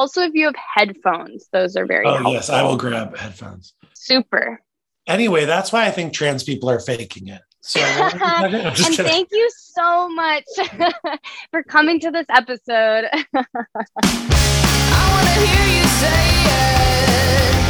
Also, if you have headphones, those are very Oh helpful. yes, I will grab headphones. Super. Anyway, that's why I think trans people are faking it. So I'm and kidding. thank you so much for coming to this episode. I wanna hear you say it.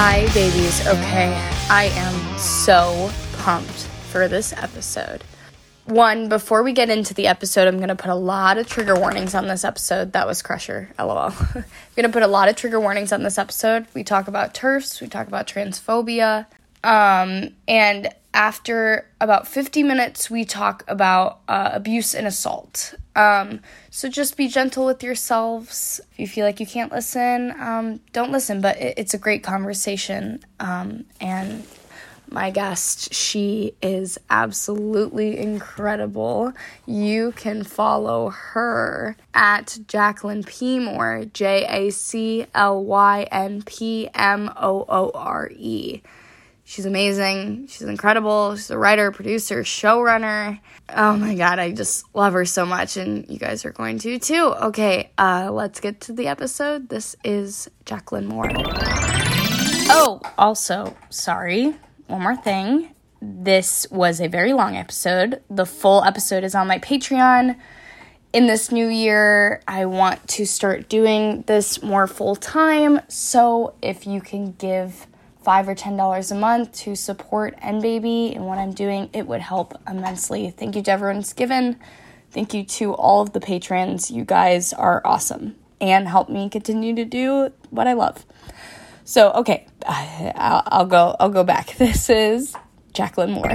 Hi, babies. Okay, I am so pumped for this episode. One, before we get into the episode, I'm going to put a lot of trigger warnings on this episode. That was Crusher, lol. I'm going to put a lot of trigger warnings on this episode. We talk about TERFs, we talk about transphobia, um, and after about 50 minutes, we talk about uh, abuse and assault. Um, so just be gentle with yourselves. If you feel like you can't listen, um, don't listen, but it, it's a great conversation. Um, and my guest, she is absolutely incredible. You can follow her at Jacqueline P. Moore, J A C L Y N P M O O R E. She's amazing. She's incredible. She's a writer, producer, showrunner. Oh my god, I just love her so much, and you guys are going to too. Okay, uh, let's get to the episode. This is Jacqueline Moore. Oh, also, sorry, one more thing. This was a very long episode. The full episode is on my Patreon. In this new year, I want to start doing this more full time. So if you can give five or ten dollars a month to support N Baby and what I'm doing, it would help immensely. Thank you to everyone's given. Thank you to all of the patrons. You guys are awesome and help me continue to do what I love. So okay, I'll, I'll go. I'll go back. This is Jacqueline Moore.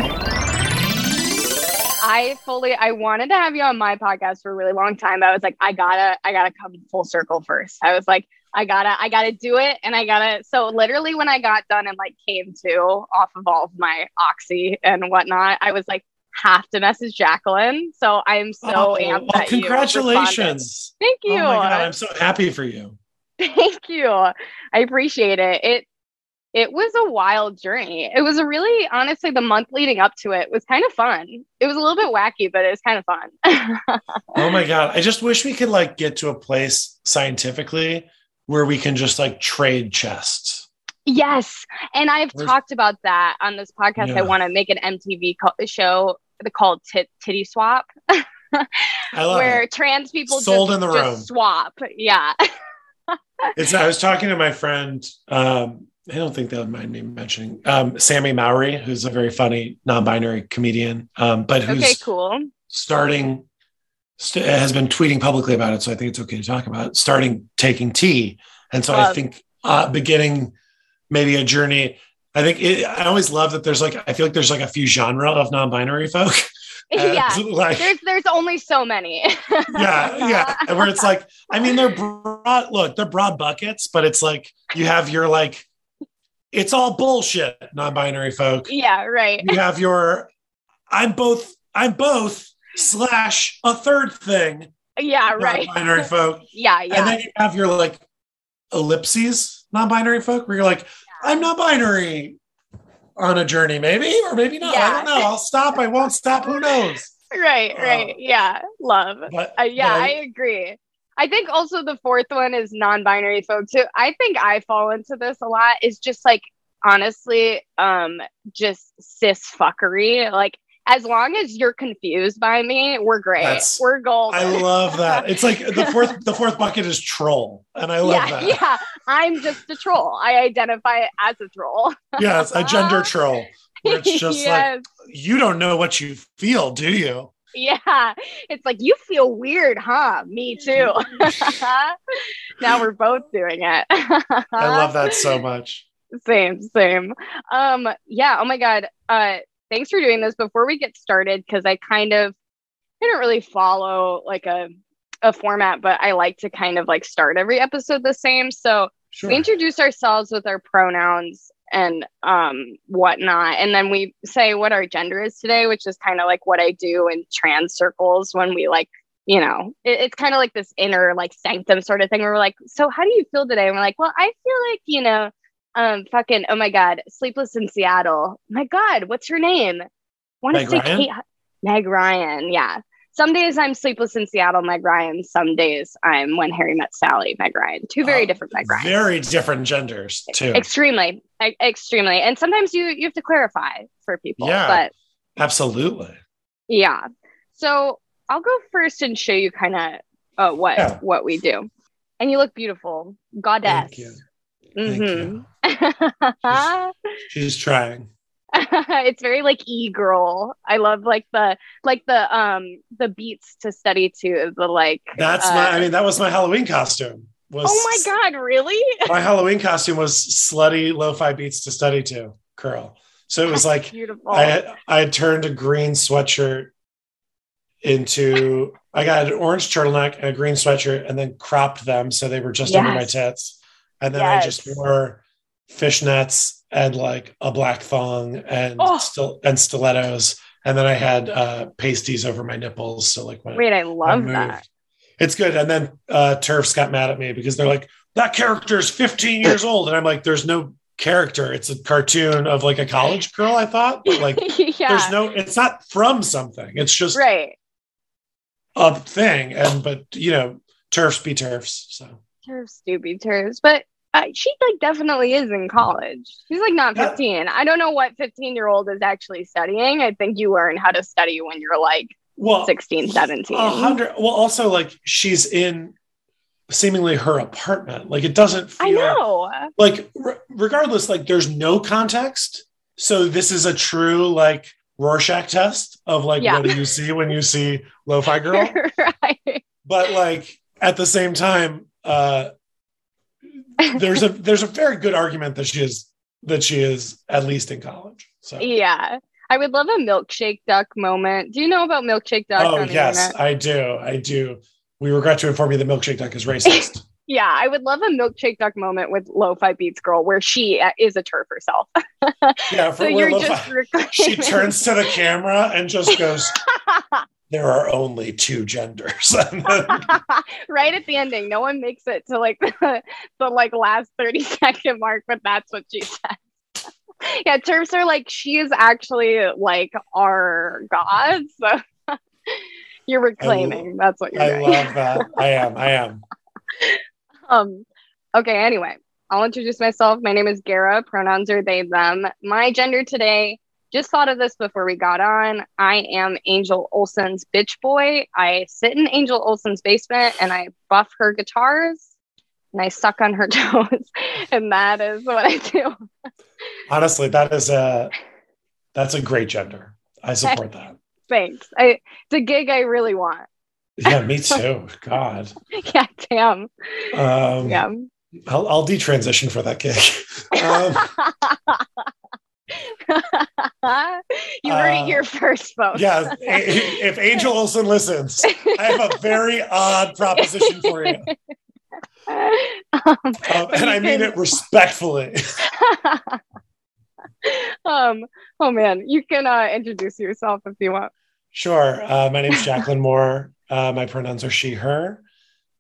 I fully I wanted to have you on my podcast for a really long time. I was like, I gotta, I gotta come full circle first. I was like, I gotta, I gotta do it, and I gotta. So literally, when I got done and like came to off of all of my oxy and whatnot, I was like, have to message Jacqueline. So I'm so Oh, amped. well, that you congratulations. Thank you. Oh my god, I'm so happy for you. Thank you. I appreciate it. It it was a wild journey. It was a really honestly the month leading up to it was kind of fun. It was a little bit wacky, but it was kind of fun. Oh my god, I just wish we could like get to a place scientifically where we can just like trade chests. yes, and I've Where's- talked about that on this podcast. Yeah. I want to make an MTV co- show called Tit- Titty Swap, I love where it. trans people Sold just, in the just room. swap. Yeah. It's I was talking to my friend, um, I don't think they'll mind me mentioning, um, Sammy Mowry, who's a very funny non-binary comedian, um, but who's okay. Cool. starting st- has been tweeting publicly about it, so I think it's okay to talk about it, starting taking tea, and so I think uh, beginning maybe a journey. I think it, I always love that there's like I feel like there's like a few genre of non-binary folk. Yeah. like There's there's only so many. yeah, yeah, where it's like I mean they're broad. Look, they're broad buckets, but it's like you have your like it's all bullshit non-binary folk. yeah. Right. You have your I'm both I'm both slash a third thing Yeah. Right. non-binary folk. Yeah. Yeah. And then you have your like ellipses non-binary folk where you're like, I'm not binary on a journey, maybe, or maybe not. I don't know. I'll stop. I won't stop. Who knows? right. Uh, Right. Yeah. Love. But Uh, yeah, but I agree. I think also the fourth one is non-binary folks. So I think I fall into this a lot. Is just like honestly, um, just cis fuckery. Like as long as you're confused by me, we're great. That's- we're golden. I love that. It's like the fourth the fourth bucket is troll. And I love yeah, that. yeah. I'm just a troll. I identify as a troll. Yeah, it's a gender troll. It's just yes. like you don't know what you feel, do you? Yeah. It's like you feel weird, huh? Me too. now we're both doing it. I love that so much. same same um yeah oh my god uh thanks for doing this before we get started because i kind of I didn't really follow like a a format but i like to kind of like start every episode the same so Sure. we introduce ourselves with our pronouns and um whatnot and then we say what our gender is today which is kind of like what i do in trans circles when we like you know, it, it's kind of like this inner like sanctum sort of thing where we're like, so how do you feel today? And we're like, well, I feel like, you know, um, fucking, oh my God, Sleepless in Seattle. My God, what's her name? Want to Meg say Ryan? Kate Meg Ryan. Yeah. Some days I'm Sleepless in Seattle, Meg Ryan. Some days I'm When Harry Met Sally, Meg Ryan. Two very Oh, different Meg Ryan. Very different genders too. Extremely, extremely. And sometimes you you have to clarify for people. Yeah. But Absolutely. yeah. So I'll go first and show you kind of uh, what Yeah. what we do. And you look beautiful, goddess. Thank Mhm. She's trying. it's very like e girl. I love like the like the um the beats to study to the like. That's uh, my. I mean, that was my Halloween costume. Was Oh my god! Really? My Halloween costume was slutty lo-fi beats to study to curl. So it was like beautiful. I had, I had turned a green sweatshirt into I got an orange turtleneck and a green sweatshirt and then cropped them so they were just under my tits. And then I just wore fishnets and like a black thong and Oh. still and stilettos. And then I had uh pasties over my nipples. So like when, Wait, I love moved. that. It's good. And then uh TERFs got mad at me because they're like, that character is 15 years old. And I'm like, there's no character. It's a cartoon of like a college girl, I thought. But like yeah. there's no it's not from something it's just right. a thing and but you know TERFs be TERFs so TERFs do be TERFs, but uh, she like definitely is in college. She's like not Yeah. 15. I don't know what 15 year old is actually studying. I think you learn how to study when you're like well 16, 17. hundred well also like she's in seemingly her apartment like it doesn't feel I know. like re- regardless like there's no context so this is a true like rorschach test of like Yeah. what do you see when you see lo-fi girl right. but like at the same time uh there's a there's a very good argument that she is that she is at least in college so Yeah. I would love a milkshake duck moment. Do you know about milkshake duck? oh yes i do i do we regret to inform you that milkshake duck is racist Yeah, I would love a milkshake duck moment with Lo-Fi Beats Girl where she uh, is a TERF herself. yeah for so you're Lo-Fi- just she turns to the camera and just goes there are only two genders right at the ending. No one makes it to like the, the like last 30 second mark, but that's what she said. yeah, TERFs are like she is actually like our god. So you're reclaiming. that's what you're saying. i doing. love that i am i am Um, okay, anyway, I'll introduce myself. My name is Gara. Pronouns are they, them. My gender today, just thought of this before we got on. I am Angel Olsen's bitch boy. I sit in Angel Olsen's basement and I buff her guitars and I suck on her toes. and that is what I do. honestly that is a that's a great gender i support that Thanks. I, it's a gig I really want. yeah me too god yeah, damn. um Yeah. I'll, I'll detransition for that gig. Um, you heard uh, it here first, folks. yeah, if Angel Olsen listens, I have a very odd proposition for you. um, Um, and I mean it respectfully. um, oh man, you can uh, introduce yourself if you want. Sure. Uh, my name is Jacqueline Moore. Uh, my pronouns are she, her.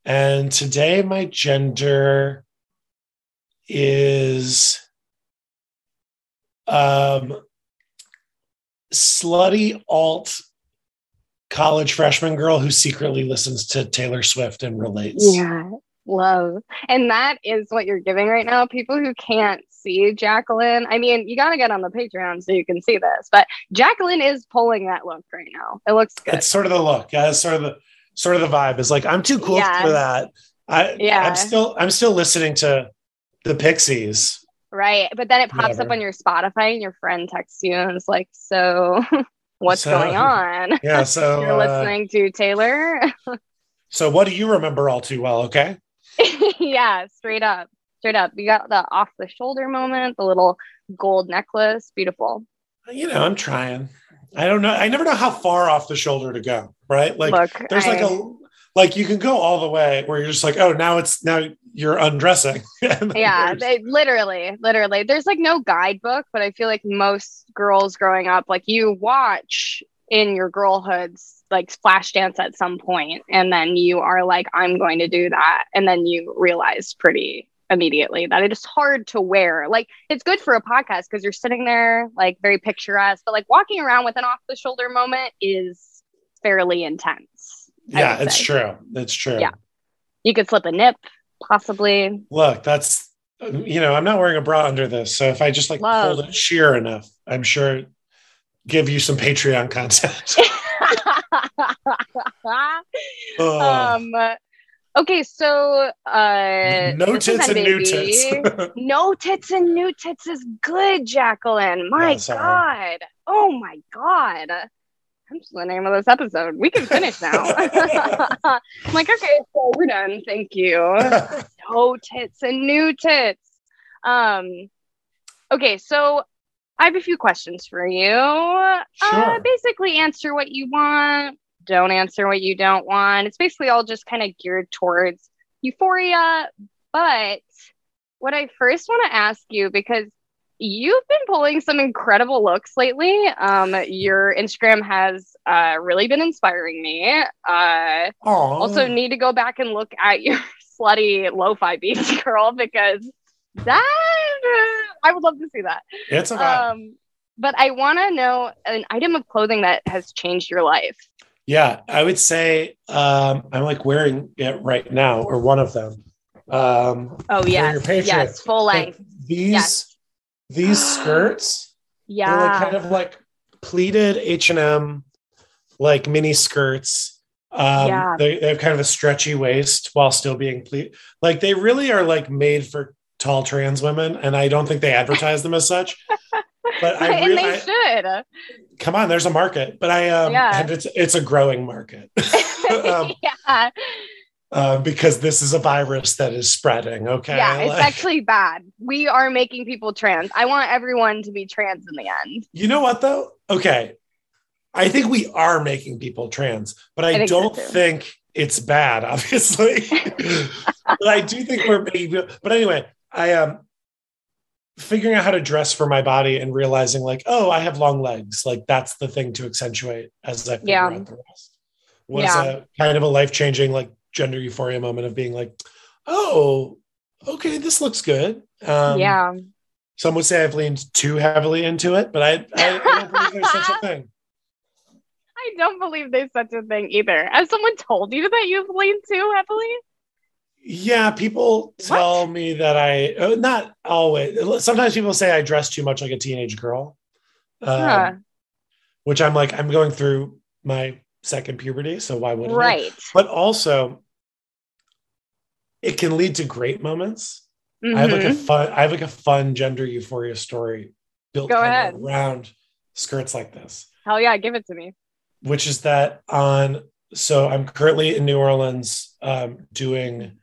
And today my gender is um, slutty alt college freshman girl who secretly listens to Taylor Swift and relates. Yeah, love. And that is what you're giving right now. People who can't see Jacqueline, I mean, you got to get on the Patreon so you can see this, but Jacqueline is pulling that look right now. It looks good. It's sort of the look. Yeah, it's sort of the sort of the vibe. Is like I'm too cool Yeah. for that. I Yeah. I'm still I'm still listening to the Pixies. Right. But then it pops up on your Spotify and your friend texts you and it's like, so what's So- going on? Yeah. So You're uh, listening to Taylor? so what do you remember all too well? Okay. yeah, straight up. Straight up. You got the off the shoulder moment, the little gold necklace. Beautiful. You know, I'm trying. I don't know. I never know how far off the shoulder to go. Right. Like Look, there's like I- a like you can go all the way where you're just like, oh, now it's now you're undressing. Yeah, they literally, literally. There's like no guidebook, but I feel like most girls growing up, like you watch in your girlhoods like Flashdance at some point and then you are like i'm going to do that and then you realize pretty immediately that it is hard to wear like it's good for a podcast because you're sitting there like very picturesque but like walking around with an off the shoulder moment is fairly intense Yeah, it's say. true. It's true. Yeah. you could slip a nip possibly Look, that's you know, I'm not wearing a bra under this, so if I just like Love. pulled it sheer enough, I'm sure give you some Patreon content. Um okay so uh no tits and new tits. no tits and new tits is good jacqueline my god oh my god that's the name of this episode. We can finish now. I'm like okay so we're done. Thank you. No tits and new tits. Um okay so i have a few questions for you. Uh, Sure. basically answer what you want. Don't answer what you don't want. It's basically all just kind of geared towards euphoria but what i first want to ask you because you've been pulling some incredible looks lately. Um your instagram has uh really been inspiring me. Uh also need to go back and look at your slutty lo-fi beats girl because that i would love to see that. It's a vibe. um but i want to know an item of clothing that has changed your life. Yeah, I would say um, I'm like wearing it right now, or one of them. Um, oh For your yes full length. these Yes. These skirts, yeah they're like kind of like pleated H and M, like mini skirts. Um, Yeah. they, they have kind of a stretchy waist while still being pleat. Like they really are like made for tall trans women, and I don't think they advertise them as such. But I and really, they should come on, there's a market, but I um, Yeah. and it's it's a growing market. um, yeah uh, because this is a virus that is spreading. Okay. yeah it's Like- actually bad we are making people trans i want everyone to be trans in the end you know what though? Okay. I think we are making people trans, but I, I think don't too. think it's bad, obviously. but I do think we're making people, but anyway, I am um, figuring out how to dress for my body and realizing like, oh, I have long legs. Like that's the thing to accentuate as I figure Yeah. out the rest. Was Yeah. a kind of a life-changing like gender euphoria moment of being like, oh, okay, this looks good. Um, yeah Some would say I've leaned too heavily into it, but I, I, I don't believe there's such a thing. i don't believe there's such a thing either has someone told you that you've leaned too heavily Yeah, people tell me that I uh, not always. Sometimes people say I dress too much like a teenage girl, um, Huh. which I'm like I'm going through my second puberty, so why wouldn't I? right But also, it can lead to great moments. I have like a Mhm. fun. I have like a fun gender euphoria story built around skirts like this. hell yeah give it to me which is that on so i'm currently in new orleans um, doing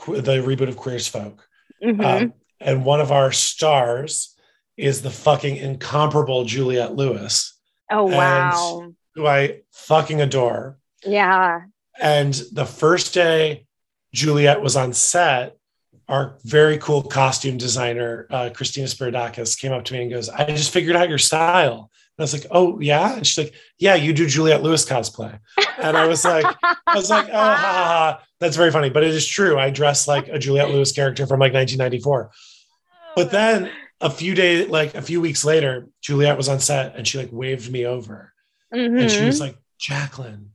que- the reboot of queer as folk Mhm. um, and one of our stars is the fucking incomparable juliette lewis oh wow who i fucking adore yeah and the first day juliette was on set our very cool costume designer uh, christina spiridakis came up to me and goes i just figured out your style and I was like, "Oh yeah," and she's like, "Yeah, you do Juliette Lewis cosplay," and I was like, I was like, oh, ha, ha, ha. that's very funny, but it is true. I dress like a Juliette Lewis character from like 1994. But then a few days, like a few weeks later, Juliette was on set and she like waved me over and she Mhm. was like, Jacqueline,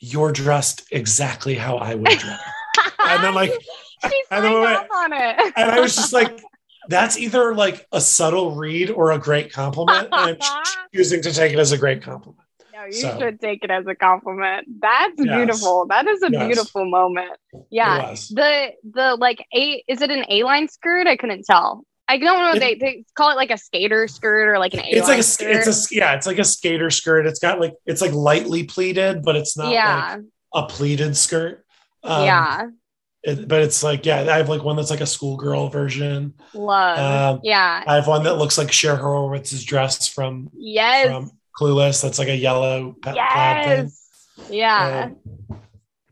you're dressed exactly how I would dress. And I'm like, she signed know what- on it. and I was just like, that's either like a subtle read or a great compliment. And I'm choosing to take it as a great compliment. No, you So- should take it as a compliment. That's Yes. beautiful. That is a Yes. beautiful moment. Yeah. The the like a is it an A line skirt? I couldn't tell. I don't know. It- they, they call it like a skater skirt or like an A It's like a, skirt. it's a, yeah, it's like a skater skirt. It's got like, it's like lightly pleated, but it's not yeah, like a pleated skirt. Um, yeah. it- but it's like, yeah, I have like one that's like a schoolgirl version. Love. um, yeah. I have one that looks like Cher Horowitz's dress from, Yes. from Clueless. That's like a yellow thing. yes. Yeah. Um,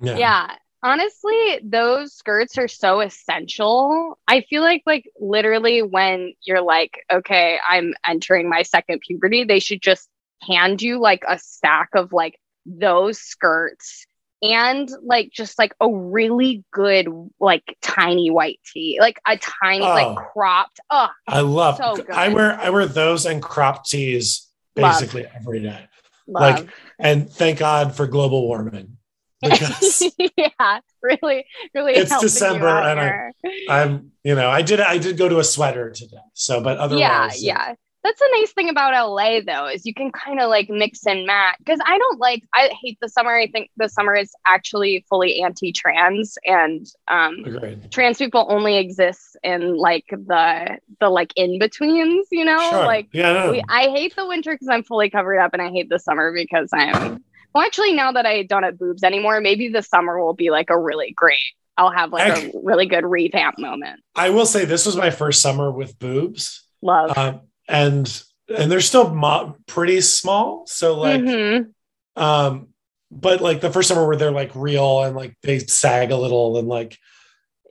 yeah. yeah honestly those skirts are so essential i feel like like literally when you're like okay i'm entering my second puberty they should just hand you like a stack of like those skirts and like just like a really good like tiny white tee, like a tiny Oh. like cropped. Oh, I love. So good. I wear I wear those and crop tees Love. basically every day. love. Like, And thank God for global warming because yeah, really, really. It's December and I, I'm you know I did I did go to a sweater today. So, but otherwise, yeah yeah that's a nice thing about la though is you can kind of like mix and match because i don't like i hate the summer i think the summer is actually fully anti-trans and um Agreed. trans people only exist in like the the like in-betweens you know Sure. like yeah, no. we, i hate the winter because i'm fully covered up and i hate the summer because i'm well actually now that i don't have boobs anymore maybe the summer will be like a really great i'll have like Ac- a really good revamp moment I will say this was my first summer with boobs, love um, and and they're still mo- pretty small. So like, Mhm. um, but like the first summer where they're like real and like they sag a little and like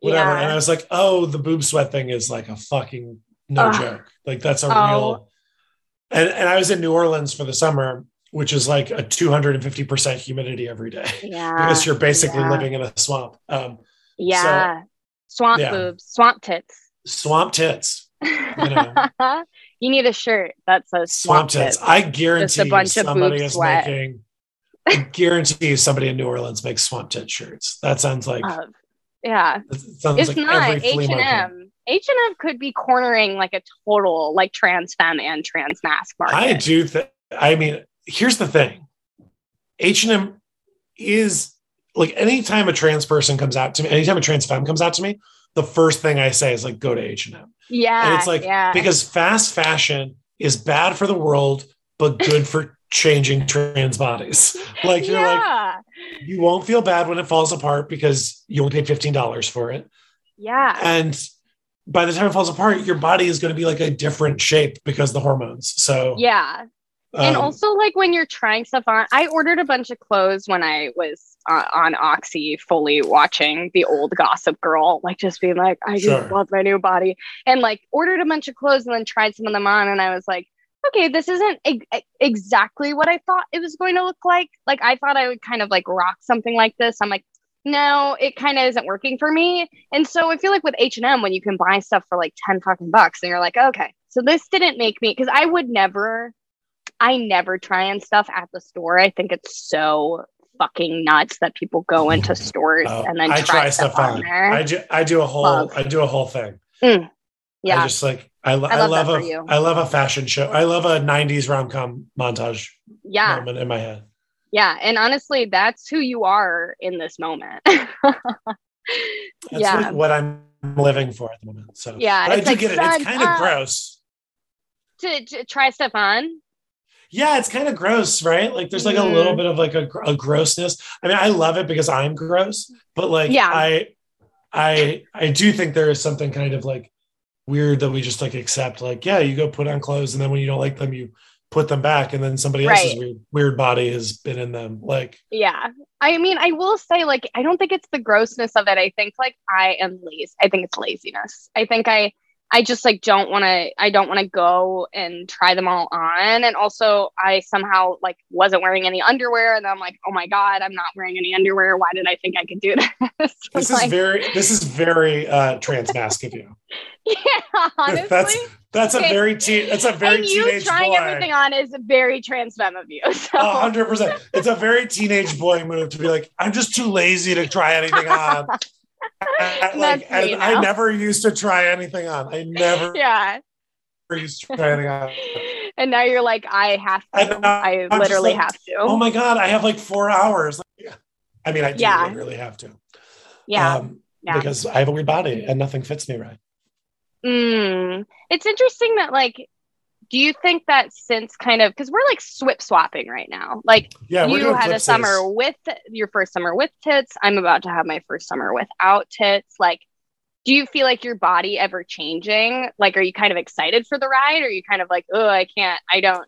whatever. Yeah. And I was like, oh, the boob sweat thing is like a fucking no Ugh. joke. Like that's a Oh. real. And and I was in New Orleans for the summer, which is like a 250% humidity every day yeah because you're basically yeah. living in a swamp. Um, Yeah. swamp yeah. boobs, swamp tits. swamp tits, You, need a shirt that says swamp swamp, tits. I guarantee you bunch of somebody boob is sweat. making. I guarantee you somebody in New Orleans makes swamp tit shirts. That sounds like Of- yeah. sounds It's like not every flea market. H&M. H&M could be cornering like a total like trans femme and trans masc market. I do think. I mean, here's the thing: H and M is like anytime a trans person comes out to me, anytime a trans femme comes out to me, the first thing I say is like, go to H and M, yeah. and it's like yeah. because fast fashion is bad for the world, but good for changing trans bodies. Like you're like, you won't feel bad when it falls apart because you only paid fifteen dollars for it, yeah. and by the time it falls apart, your body is going to be like a different shape because the hormones. So Yeah. And um, also like when you're trying stuff on i ordered a bunch of clothes when i was uh, on oxy fully watching the old gossip girl like just being like i just Sure. love my new body. And like ordered a bunch of clothes and then tried some of them on and i was like okay this isn't e- exactly what i thought it was going to look like. Like i thought i would kind of like rock something like this. I'm like no it kind of isn't working for me. And so i feel like with h&m when you can buy stuff for like 10 fucking bucks and you're like okay so this didn't make me because i would never I never try and stuff at the store. I think it's so fucking nuts that people go into oh, stores Oh, and then I try, stuff, on there. I do, I do a whole Love. I do a whole thing. Mm. yeah, I just like I, lo- I I, love a. I love a fashion show. I love a '90s rom com montage yeah, moment in my head. yeah. And honestly, that's who you are in this moment. That's Yeah. like what I'm living for at the moment. So Yeah, I do like, get it. It's kind of gross. to, to try stuff on. Yeah, it's kind of gross, right? Like there's like a Mhm. little bit of like a, a grossness. I mean, I love it because I'm gross, but like Yeah. I I I do think there is something kind of like weird that we just like accept. Like, yeah, you go put on clothes, and then when you don't like them, you put them back, and then somebody else's weird weird body has been in them. Like, Yeah. I mean, I will say, like, I don't think it's the grossness of it. I think, like, I am lazy. I think it's laziness. I think I, I just like don't want to. I don't want to go and try them all on. And also, I somehow like wasn't wearing any underwear, and I'm like, oh my god, I'm not wearing any underwear. Why did I think I could do this? this Like, is very this is very uh trans masc of you. yeah, honestly. That's that's a very teen that's a very and you teenage trying boy. everything on is very trans femme of you. So A hundred percent. It's a very teenage boy move to be like, I'm just too lazy to try anything on. And, like, That's me and I never used to try anything on. I never yeah. used to try anything on. And now you're like, I have to. I I'm literally like, have to. Oh my god, I have like four hours. I mean, I do Yeah. literally have to. yeah. Um, yeah. Because I have a weird body and nothing fits me right. Mm. It's interesting that like do you think that since kind of because we're like swip swapping right now like Yeah, you had a summer with your first summer with tits i'm about to have my first summer without tits like do you feel like your body ever changing like are you kind of excited for the ride or are you kind of like oh i can't i don't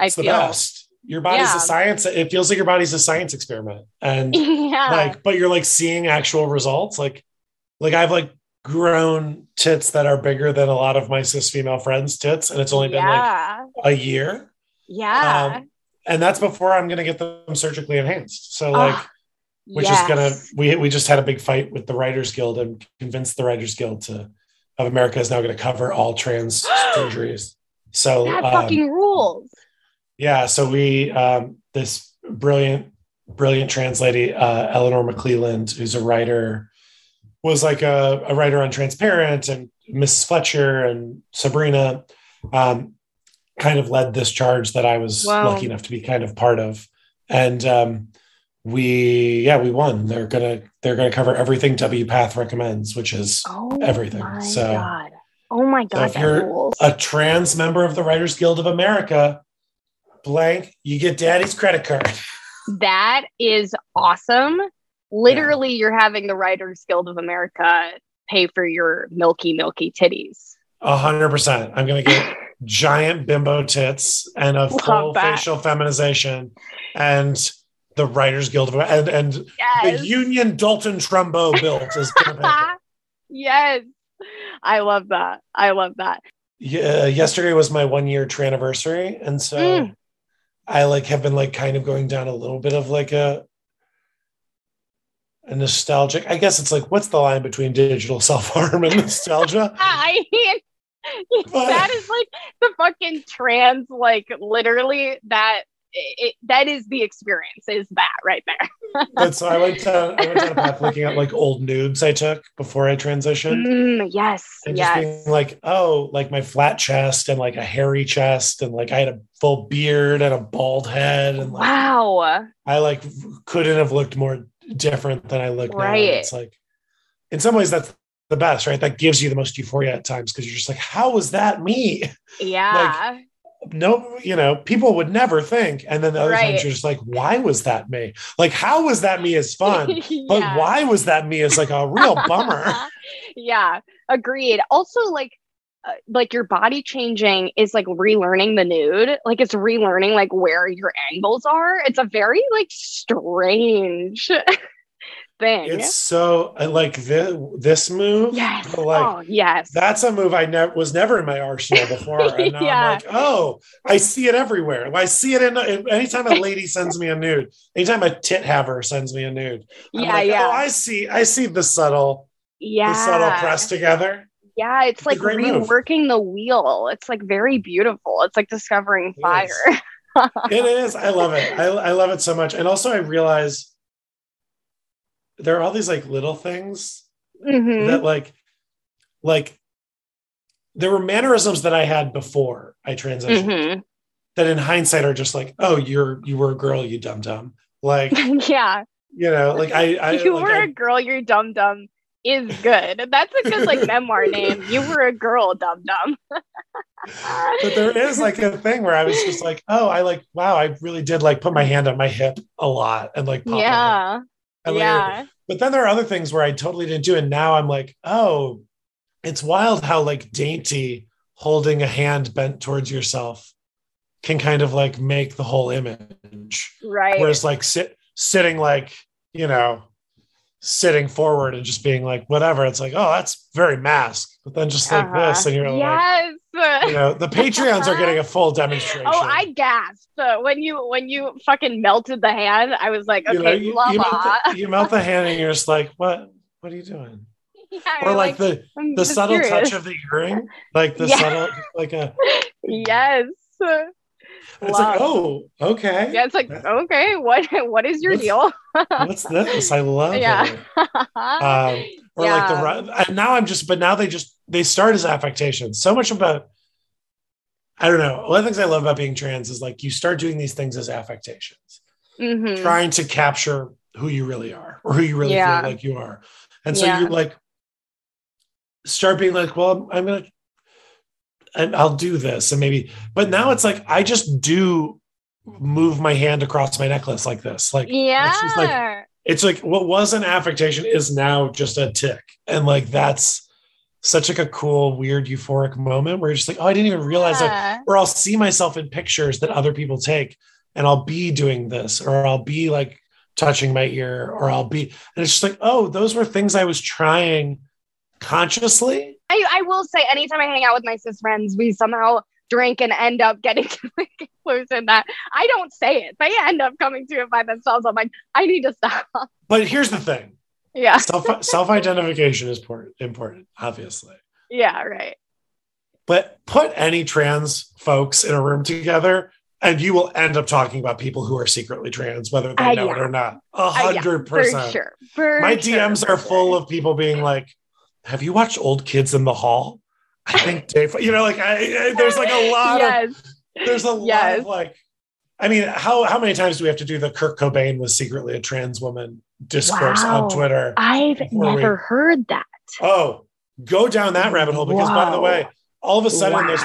i It's the feel best. Your body's Yeah. a science. It feels like your body's a science experiment. And yeah like but you're like seeing actual results like like i've like grown tits that are bigger than a lot of my cis female friends tits and it's only been like a year yeah um, and that's before I'm going to get them surgically enhanced. So like, Ah, which yes. is gonna we we just had a big fight with the Writers Guild and convinced the Writers Guild to of America is now going to cover all trans surgeries. So that um, fucking rules. yeah, so we um, this brilliant brilliant trans lady uh, Eleanor McClelland, who's a writer, was like a, a writer on Transparent and Mrs. Fletcher and Sabrina. Um, kind of led this charge that I was Wow. lucky enough to be kind of part of, and um, we yeah we won. They're gonna they're gonna cover everything WPATH recommends, which is Oh everything. My So- God. Oh my so god, if you're rules. a trans member of the Writers Guild of America, blank, you get daddy's credit card. that is awesome. Literally, you're having the Writers Guild of America pay for your milky, milky titties. A hundred percent. I'm gonna get giant bimbo tits and a Love full that. facial feminization and the Writers Guild of and and Yes. the Union Dalton Trumbo built is gonna pay for yes. I love that. I love that. yeah, yesterday was my one year anniversary, and so Mm. I like have been like kind of going down a little bit of like a nostalgic. I guess it's like what's the line between digital self harm and nostalgia? I mean, that is like the fucking trans, like literally that. It, that is the experience. Is that right there? but so I went down I went down a path looking at like old nudes I took before I transitioned. Mm, yes, And just yes. being like, oh, like my flat chest and like a hairy chest, and like I had a full beard and a bald head, and like Wow. I like couldn't have looked more different than I look now. Right. It's like, in some ways, that's the best, right? That gives you the most euphoria at times because you're just like, how was that me? Yeah. like, No, you know, people would never think. And then the other Right. times you're just like, why was that me? Like, how was that me is fun? But why was that me is like a real bummer. yeah, agreed. Also, like, uh, like your body changing is like relearning the nude. Like it's relearning like where your angles are. It's a very like strange thing. It's so like this this move. yes. like oh, yes. that's a move I never was never in my arsenal before. And now Yeah. I'm like, oh, I see it everywhere. I see it in, in anytime a lady sends me a nude, anytime a tit haver sends me a nude. I'm yeah, like, yeah, Oh, I see, I see the subtle, yeah. the subtle press together. Yeah, it's It's like great move. reworking the wheel. It's like very beautiful. It's like discovering It fire. is. It is. I love it. I, I love it so much. And also I realize there are all these like little things Mhm. that like like there were mannerisms that I had before I transitioned Mhm. that in hindsight are just like, oh, you're you were a girl, you dumb dumb. Like, yeah. you know, like I, I you like, were I- a girl, you're dumb dumb is good. That's a good like memoir name. You were a girl, dumb dumb. but there is like a thing where I was just like, oh, I like, wow, I really did like put my hand on my hip a lot and like pop my hip. yeah. Later- Yeah. But then there are other things where I totally didn't do. And now I'm like, oh, it's wild how like dainty holding a hand bent towards yourself can kind of like make the whole image. Right. Whereas like sit sitting like, you know, sitting forward and just being like, whatever. It's like, oh, that's very mask. But then just like Uh-huh. this, and you're like, yes. you know, the Patreons are getting a full demonstration. Oh, I gasped when you when you fucking melted the hand. I was like, You okay, know, you, blah you, blah. melt the, you melt the hand and you're just like, what? What are you doing? Yeah, Or you're like, the I'm the subtle touch of the earring, like the Yeah. subtle, like a. yes. It's like, oh, okay. Yeah, it's like okay, what what is your What's- deal? What's this? I love Yeah. it. Um, or like the and now I'm just, but now they just they start as affectations. So much about. I don't know. One of the things I love about being trans is like you start doing these things as affectations, Mhm. trying to capture who you really are or who you really Yeah. feel like you are. And so Yeah. you like start being like, well, I'm gonna and I'll do this and maybe, but now it's like I just do move my hand across my necklace like this. Like Yeah. it's like it's like what was an affectation is now just a tick. And like that's such like a cool, weird, euphoric moment where you're just like, oh, I didn't even realize that or I'll see myself in pictures that other people take and I'll be doing this or I'll be like touching my ear or I'll be and it's just like oh those were things I was trying consciously I, I will say anytime I hang out with my cis friends, we somehow drink and end up getting to the conclusion that I don't say it. They end up coming to it by themselves. I'm like, I need to stop. But here's the thing: Yeah. self self identification is important, obviously. Yeah. Right. But put any trans folks in a room together, and you will end up talking about people who are secretly trans, whether they Uh, know it or not. A Uh, hundred percent. sure. My sure, DMs are full of people being like, "Have you watched Old Kids in the Hall?" I think Dave. You know, like I, I- there's like a lot of there's a lot of like. I mean, how how many times do we have to do the Kurt Cobain was secretly a trans woman discourse Wow. on Twitter? I've Before we- never heard that. Oh, go down that rabbit hole because by the way, all of a sudden there's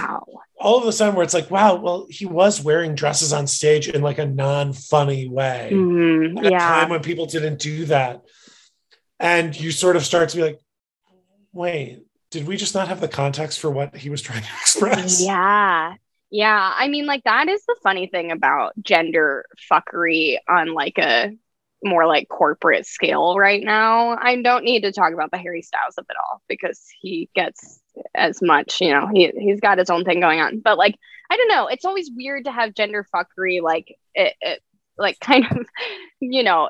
all of a sudden where it's like, wow, well, he was wearing dresses on stage in like a non-funny way. Mhm, At a time when people didn't do that. And you sort of start to be like, wait, did we just not have the context for what he was trying to express? Yeah. Yeah. I mean, like, that is the funny thing about gender fuckery on like a more like corporate scale right now. I don't need to talk about the Harry Styles of it all because he gets as much, you know, he, he's got his own thing going on. But like, I don't know. It's always weird to have gender fuckery, like, it, it like kind of, you know,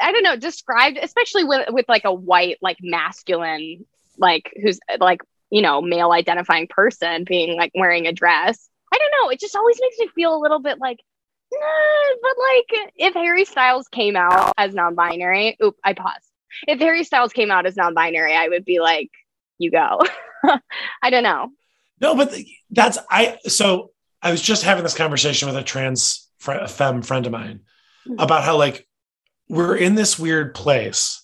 I don't know, described, especially with, with like a white, like masculine, like who's like, you know, male identifying person being like wearing a dress. I don't know. It just always makes me feel a little bit like, nah, but like if Harry Styles came out as non binary, oop, I paused. If Harry Styles came out as non binary, I would be like, you go. I don't know. No, but that's I. So I was just having this conversation with a trans fr- a femme friend of mine Hmm. about how like we're in this weird place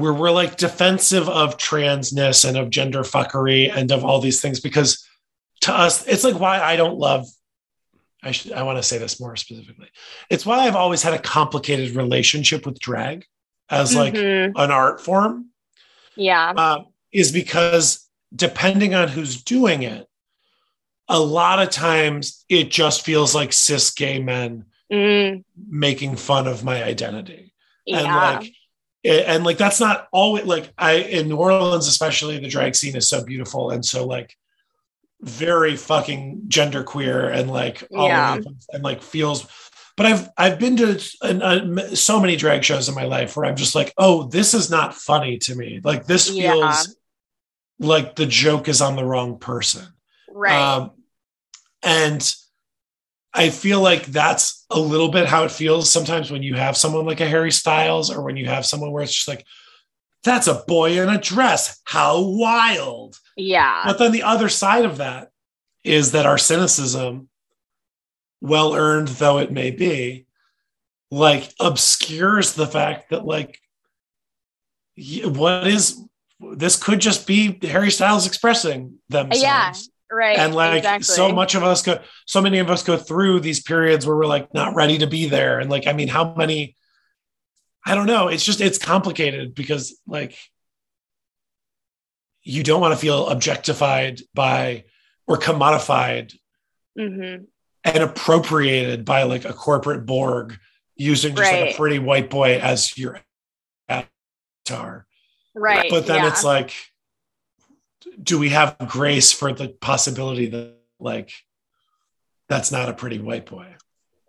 where we're like defensive of transness and of gender fuckery and of all these things because to us it's like why I don't love. I should I want to say this more specifically. It's why I've always had a complicated relationship with drag as like Mhm. an art form yeah. uh, is because depending on who's doing it, a lot of times it just feels like cis gay men Mm, making fun of my identity. And like, and like that's not always like I in New Orleans, especially the drag scene is so beautiful and so like very fucking gender queer and like all Yeah. and like feels. But I've I've been to an, uh, so many drag shows in my life where I'm just like, oh, this is not funny to me. Like this feels Yeah. like the joke is on the wrong person. right. Um, and I feel like that's a little bit how it feels sometimes when you have someone like a Harry Styles or when you have someone where it's just like, that's a boy in a dress. How wild. yeah. But then the other side of that is that our cynicism, well earned though it may be, like obscures the fact that, like, what is this could just be Harry Styles expressing themselves Yeah, right. and like exactly. so much of us go so many of us go through these periods where we're like not ready to be there and like i mean how many i don't know it's just it's complicated because like you don't want to feel objectified by or commodified Mhm. and appropriated by like a corporate borg using just like a pretty white boy as your avatar Right. but then yeah. it's like do we have grace for the possibility that like that's not a pretty white boy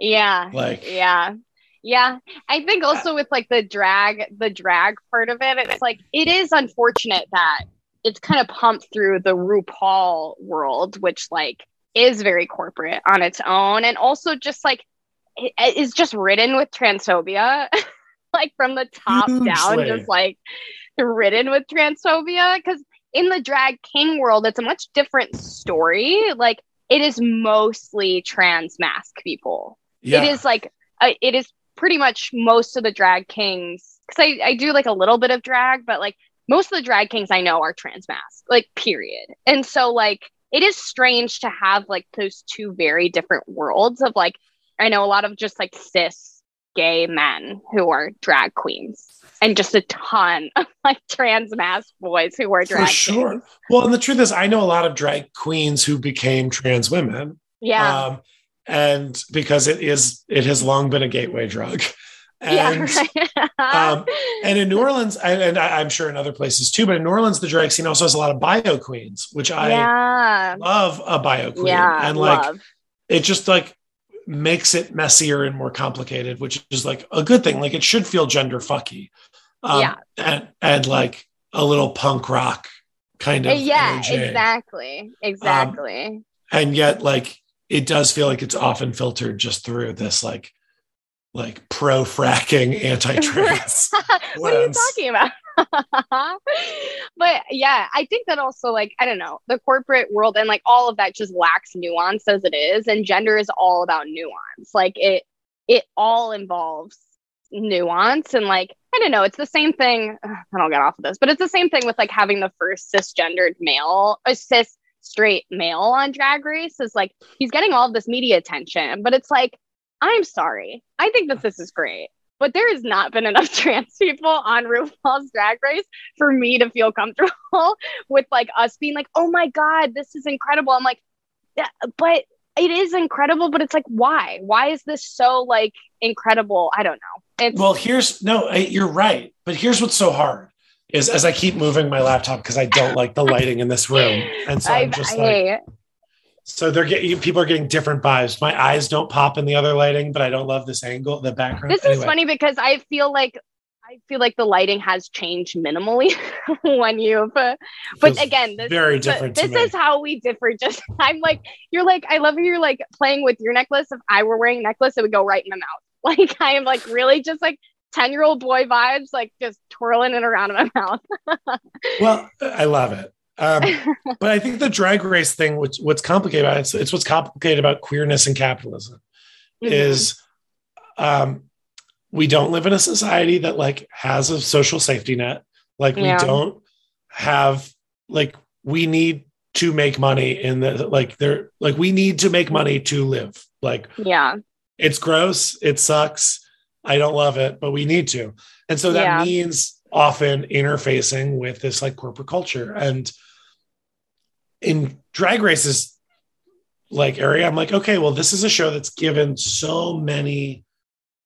yeah. like Yeah. Yeah. I think also with like the drag, the drag part of it, it's like it is unfortunate that it's kind of pumped through the RuPaul world, which like is very corporate on its own. And also just like it is just ridden with transphobia, like from the top down, just like ridden with transphobia. Cause in the drag king world, it's a much different story. Like it is mostly trans masc people. Yeah. it is like uh, it is pretty much most of the drag kings because I, I do like a little bit of drag but like most of the drag kings i know are trans masc like period. And so like it is strange to have like those two very different worlds of like i know a lot of just like cis gay men who are drag queens and just a ton of like trans boys who were drag for sure kings. well and the truth is i know a lot of drag queens who became trans women yeah um and because it is it has long been a gateway drug And yeah, right. um, and in New Orleans, and, and I, I'm sure in other places too, but in New Orleans, the drag scene also has a lot of bio queens, which I yeah, love a bio queen. yeah, and like love. it just like makes it messier and more complicated, which is like a good thing. Like it should feel gender fucky. Um, Yeah. And and like a little punk rock kind of yeah, energy. exactly, exactly. And yet like it does feel like it's often filtered just through this like like pro fracking anti-trans. what are you talking about? but yeah, I think that also like I don't know the corporate world and like all of that just lacks nuance as it is, and gender is all about nuance. Like it, it all involves nuance and like I don't know. It's the same thing. ugh, I don't get off of this, but it's the same thing with like having the first cisgendered male, a cis straight male on Drag Race is like he's getting all of this media attention, but it's like I'm sorry. I think that this is great but there has not been enough trans people on RuPaul's Drag Race for me to feel comfortable with like us being like, oh my God, this is incredible. I'm like, yeah, but it is incredible, but it's like, why? Why is this so like incredible? I don't know. It's Well, here's no, you're right. But here's what's so hard is as I keep moving my laptop because I don't like the lighting in this room. And so I, I'm just I like, hate so they're getting people are getting different vibes. My eyes don't pop in the other lighting, but I don't love this angle, the background. this is funny because I feel like I feel like the lighting has changed minimally when you've uh, but again, this very different. this is how we differ. Just I'm like, you're like, I love how you're like playing with your necklace. If I were wearing a necklace, it would go right in my mouth. Like I am like really just like 10 year old boy vibes, like just twirling it around in my mouth. well, I love it. Um, but I think the drag race thing, which what's complicated about it, it's, it's what's complicated about queerness and capitalism. Mm-hmm. is um we don't live in a society that like has a social safety net like we Yeah. don't have like we need to make money in the like there like we need to make money to live like yeah. It's gross it sucks i don't love it but we need to and so that Yeah. means often interfacing with this like corporate culture and in drag races like area i'm like okay well this is a show that's given so many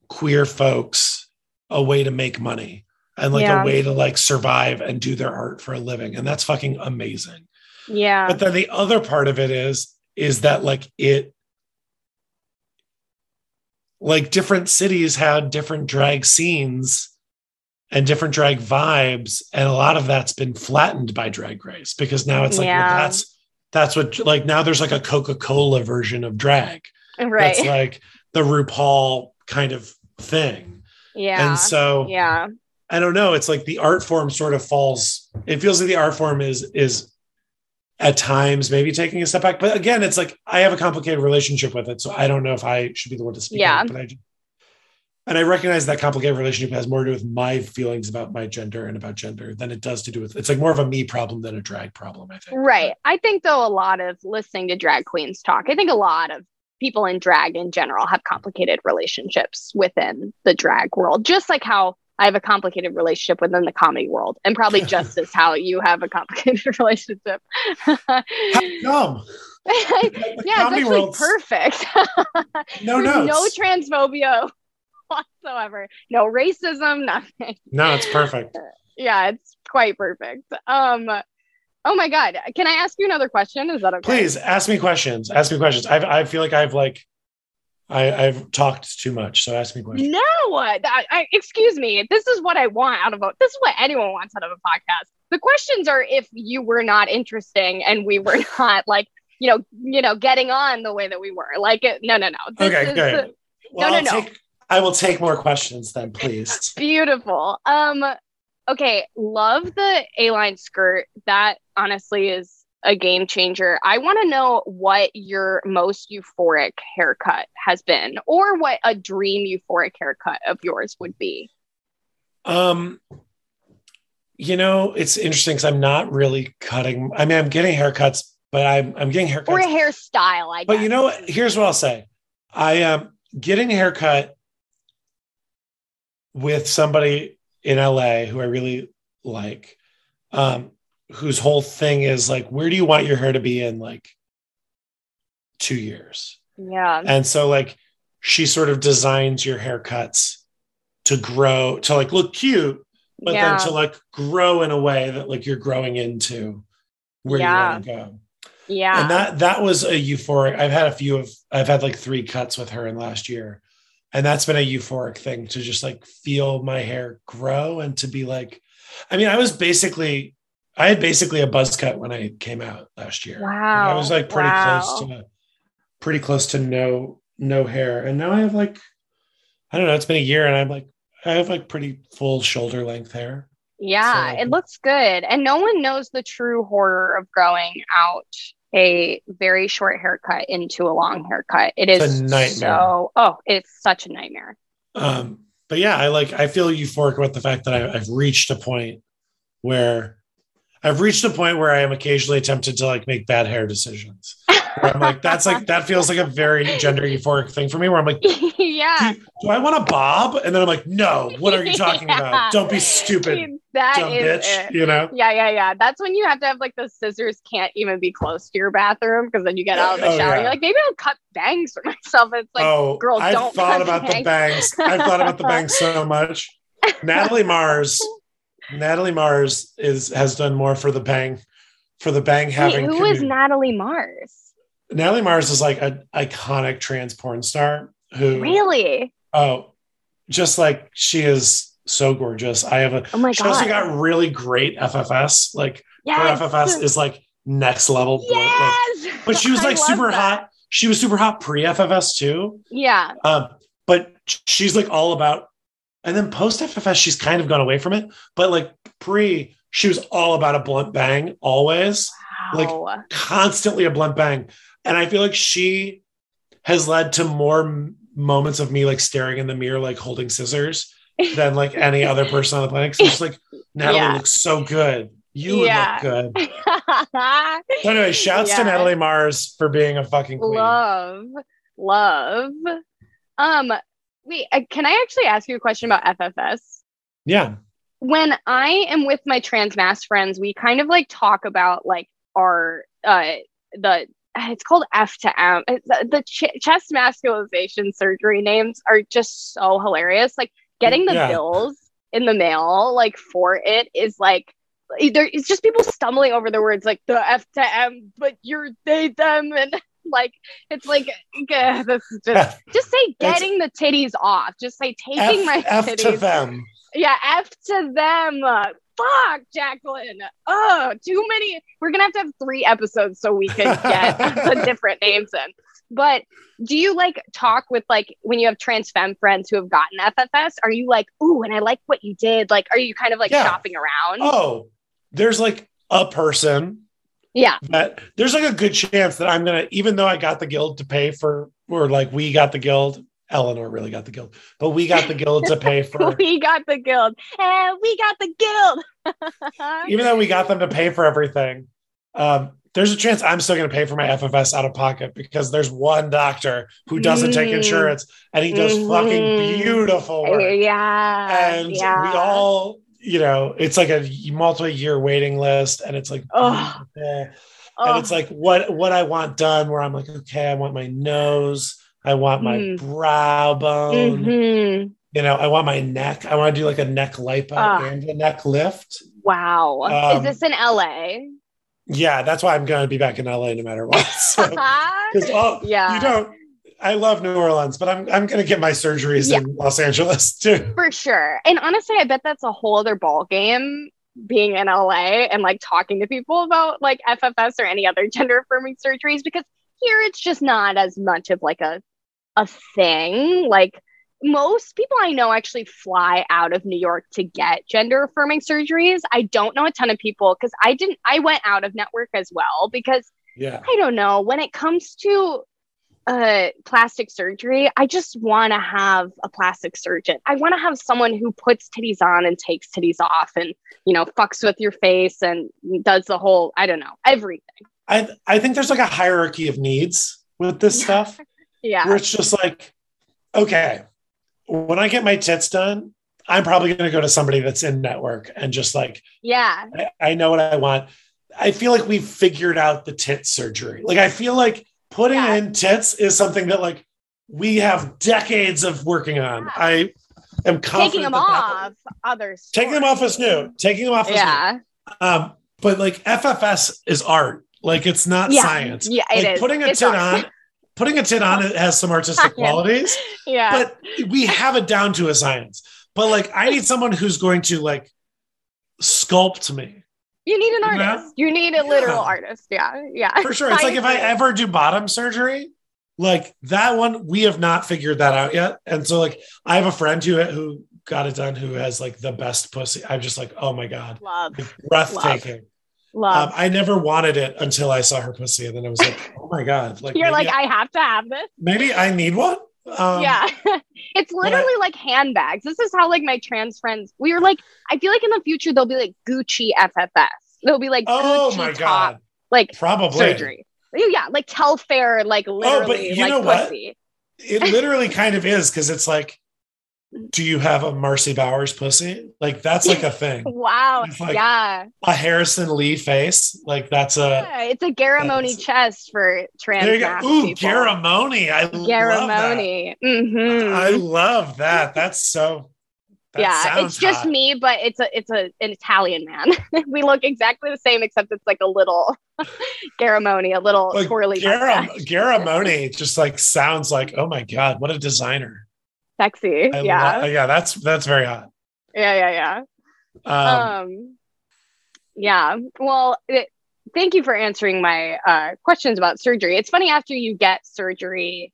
queer folks a way to make money and like Yeah. a way to like survive and do their art for a living and that's fucking amazing Yeah. but then the other part of it is is that like it like different cities had different drag scenes and different drag vibes and a lot of that's been flattened by drag race because now it's like well, that's that's what like now there's like a coca-cola version of drag right. that's like the rupaul kind of thing yeah. and so yeah. I don't know. It's like the art form sort of falls. It feels like the art form is is at times maybe taking a step back. But again, it's like I have a complicated relationship with it, so I don't know if I should be the one to speak. Yeah. it, but I and I recognize that complicated relationship has more to do with my feelings about my gender and about gender than it does to do with. It's like more of a me problem than a drag problem. I think. Right. I think though a lot of listening to drag queens talk, I think a lot of people in drag in general have complicated relationships within the drag world, just like how I have a complicated relationship within the comedy world, and probably just as how you have a complicated relationship. How come? yeah, it's actually world's- perfect. No, no, no transphobia whatsoever, no racism, nothing. no, it's perfect. Yeah, it's quite perfect. Um, oh my god, can I ask you another question? Is that okay? Please ask me questions. Ask me questions. I I feel like I've like I I've talked too much, so ask me questions. No, that, I, excuse me. This is what I want out of a. This is what anyone wants out of a podcast. The questions are if you were not interesting and we were not like you know you know getting on the way that we were. Like no, no, no. This Okay, is okay. Well, no, I'll no. Take, I will take more questions then, please. beautiful. Um, okay, love the A-line skirt. That honestly is a game changer. I want to know what your most euphoric haircut has been, or what a dream euphoric haircut of yours would be. Um, you know, it's interesting because I'm not really cutting. I mean, I'm getting haircuts, but I'm I'm getting haircuts. or a hairstyle, I guess. but you know what? Here's what I'll say. I am getting a haircut with somebody in LA who I really like, um, whose whole thing is like, where do you want your hair to be in like two years? yeah, And so like she sort of designs your haircuts to grow to like look cute, but yeah. then to like grow in a way that like you're growing into where Yeah. you want to go. yeah. And that that was a euphoric. I've had a few of I've had like three cuts with her in last year. And that's been a euphoric thing to just like feel my hair grow and to be like, I mean, I was basically I had basically a buzz cut when I came out last year. Like, I was like pretty Wow. close to pretty close to no no hair. And now I have like I don't know, it's been a year and I'm like I have like pretty full shoulder length hair. Yeah, So- it looks good. And no one knows the true horror of growing out a very short haircut into a long haircut. It's a nightmare. so oh, it's such a nightmare. Um, but yeah, I like I feel euphoric about the fact that I, I've reached a point where I've reached a point where I am occasionally tempted to like make bad hair decisions. I'm like, that's like that feels like a very gender euphoric thing for me. Where I'm like, yeah. do I want a bob? And then I'm like, no. What are you talking Yeah. about? Don't be stupid, That dumb is bitch. it. You know? Yeah, yeah, yeah. That's when you have to have like the scissors can't even be close to your bathroom because then you get out of the Oh, shower. yeah. You're like, maybe I'll cut bangs for myself. It's like, oh, girl, I've don't thought cut about the bangs. bangs. I've thought about the bangs so much. Natalie Mars, Natalie Mars is has done more for the bang, for the bang wait, having. who is community. Natalie Mars? Natalie Mars is like an iconic trans porn star who, Really? oh, just like she is so gorgeous. I have a, Oh my she god. also got really great FFS. Like yes. her FFS is like next level. Like- Yes. but she was like super that. hot. She was super hot pre FFS too. Yeah. Um, but she's like all about, and then post FFS, she's kind of gone away from it. But like pre, she was all about a blunt bang always. Like- constantly a blunt bang. And I feel like she has led to more m- moments of me like staring in the mirror, like holding scissors than like any other person on the planet. 'Cause just like, Natalie Yeah. looks so good. You would Yeah. look good. So anyway, shouts Yeah. to Natalie Mars for being a fucking queen. love, love. Um, wait, uh, can I actually ask you a question about FFS? Yeah. when I am with my trans masc friends, we kind of like talk about like our uh the it's called F to M. The, the ch- chest masculization surgery names are just so hilarious. Like getting the Yeah. bills in the mail like for it is like there it's just people stumbling over the words like the F to M, but you're they them and like it's like uh, this is just just say It's- getting the titties off. Just say taking F, my F titties to them. yeah, F to them. Fuck, Jacqueline. Oh, too many. We're gonna have to have three episodes so we can get the different names in. But do you like talk with like when you have trans femme friends who have gotten FFS? Are you like, ooh, and I like what you did? Like, are you kind of like Yeah. shopping around? Oh, there's like a person Yeah, But there's like a good chance that I'm gonna, even though I got the guild to pay for, or like we got the guild, Eleanor really got the guild, but we got the guild to pay for, we got the guild. And we got the guild. even though we got them to pay for everything. Um, there's a chance I'm still gonna pay for my FFS out of pocket because there's one doctor who doesn't take Mm. insurance and he does Mhm. fucking beautiful work. yeah. and yeah. we all you know it's like a multi-year waiting list and it's like. Oh, and it's like what what i want done where i'm like okay i want my nose i want my Mm. brow bone mhm. you know i want my neck i want to do like a neck lipo Ah. and a neck lift Wow. Um, Is this in LA? yeah that's why i'm going to be back in la no matter what so, 'cause all- yeah. you don't i love new orleans but i'm, I'm going to get my surgeries Yeah. in los angeles too For sure. And honestly, I bet that's a whole other ball game being in LA and like talking to people about like FFS or any other gender affirming surgeries because here it's just not as much of like a a thing. Like most people I know actually fly out of New York to get gender affirming surgeries. I don't know a ton of people because I didn't I went out of network as well because yeah I don't know. When it comes to uh, plastic surgery, I just want to have a plastic surgeon. I want to have someone who puts titties on and takes titties off and, you know, fucks with your face and does the whole, I don't know, everything. i i think there's like a hierarchy of needs with this stuff Yeah. where it's just like, okay, when I get my tits done, I'm probably going to go to somebody that's in network and just like, Yeah. I, I know what I want. I feel like we've figured out the tit surgery. Like, I feel like putting Yeah. in tits is something that like we have decades of working on. Yeah. I, am confident Taking them that that- off others. taking them off is new. Taking them off is Taking them off new. Taking them off is Yeah. new. Um, but like FFS is art. Like it's not Yeah. science. Yeah, it like is. putting a It's tit art. on, putting a tit on it has some artistic qualities, Yeah. but we have it down to a science. But like I need someone who's going to like sculpt me. You need an artist. You need a literal Yeah. artist. Yeah. Yeah. For sure. It's like if I ever do bottom surgery, like that one, we have not figured that out yet. And so like I have a friend who who got it done who has like the best pussy. I'm just like, oh my God. love, Like, breathtaking. love. Um, I never wanted it until I saw her pussy, and then I was like, "Oh my god!" Like You're like, I have to have this. maybe I need one. Um, yeah. it's literally like handbags. This is how like my trans friends we were like, I feel like in the future they'll be like Gucci FFS. They'll be like Oh Gucci my top, god! like Probably. surgery. Yeah, like Telfar, like literally oh, but you like know what? It literally kind of is because it's like, do you have a Marci Bowers pussy? Like that's like a thing. Wow. Like- yeah. A Harrison Lee face, like that's a. Yeah, It's a Garamoni chest for trans There you go. Ooh, people. Garamoni! I love that. Garamoni. Mhm. I love that. That's so. that yeah, it's just hot. me, but it's a it's a an Italian man. we look exactly the same, except it's like a little Garamoni, a little Like, twirly Garam- Garamoni just like sounds like oh my god, what a designer! Sexy. I yeah. lo- yeah, that's that's very hot. yeah, yeah, yeah. Um, Um, yeah. Well, it, thank you for answering my uh, questions about surgery. It's funny after you get surgery,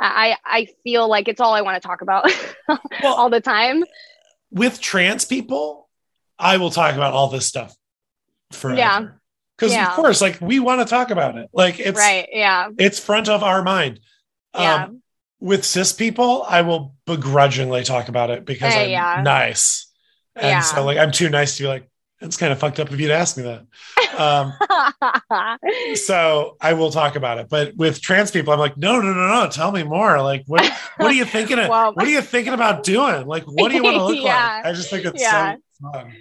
I I feel like it's all I want to talk about Well- all the time. with trans people, I will talk about all this stuff forever. Yeah. Because Yeah. of course, like we want to talk about it. Like it's right. Yeah. it's front of our mind. Yeah. With cis people, I will begrudgingly talk about it because Hey, I'm yeah. nice. And Yeah. so like I'm too nice to be like, it's kind of fucked up of you to ask me that. Um, so I will talk about it. But with trans people, I'm like, no, no, no, no. Tell me more. Like, what what are you thinking of? Well- what are you thinking about doing? Like, what do you want to look Yeah. like? I just think it's Yeah. so fun.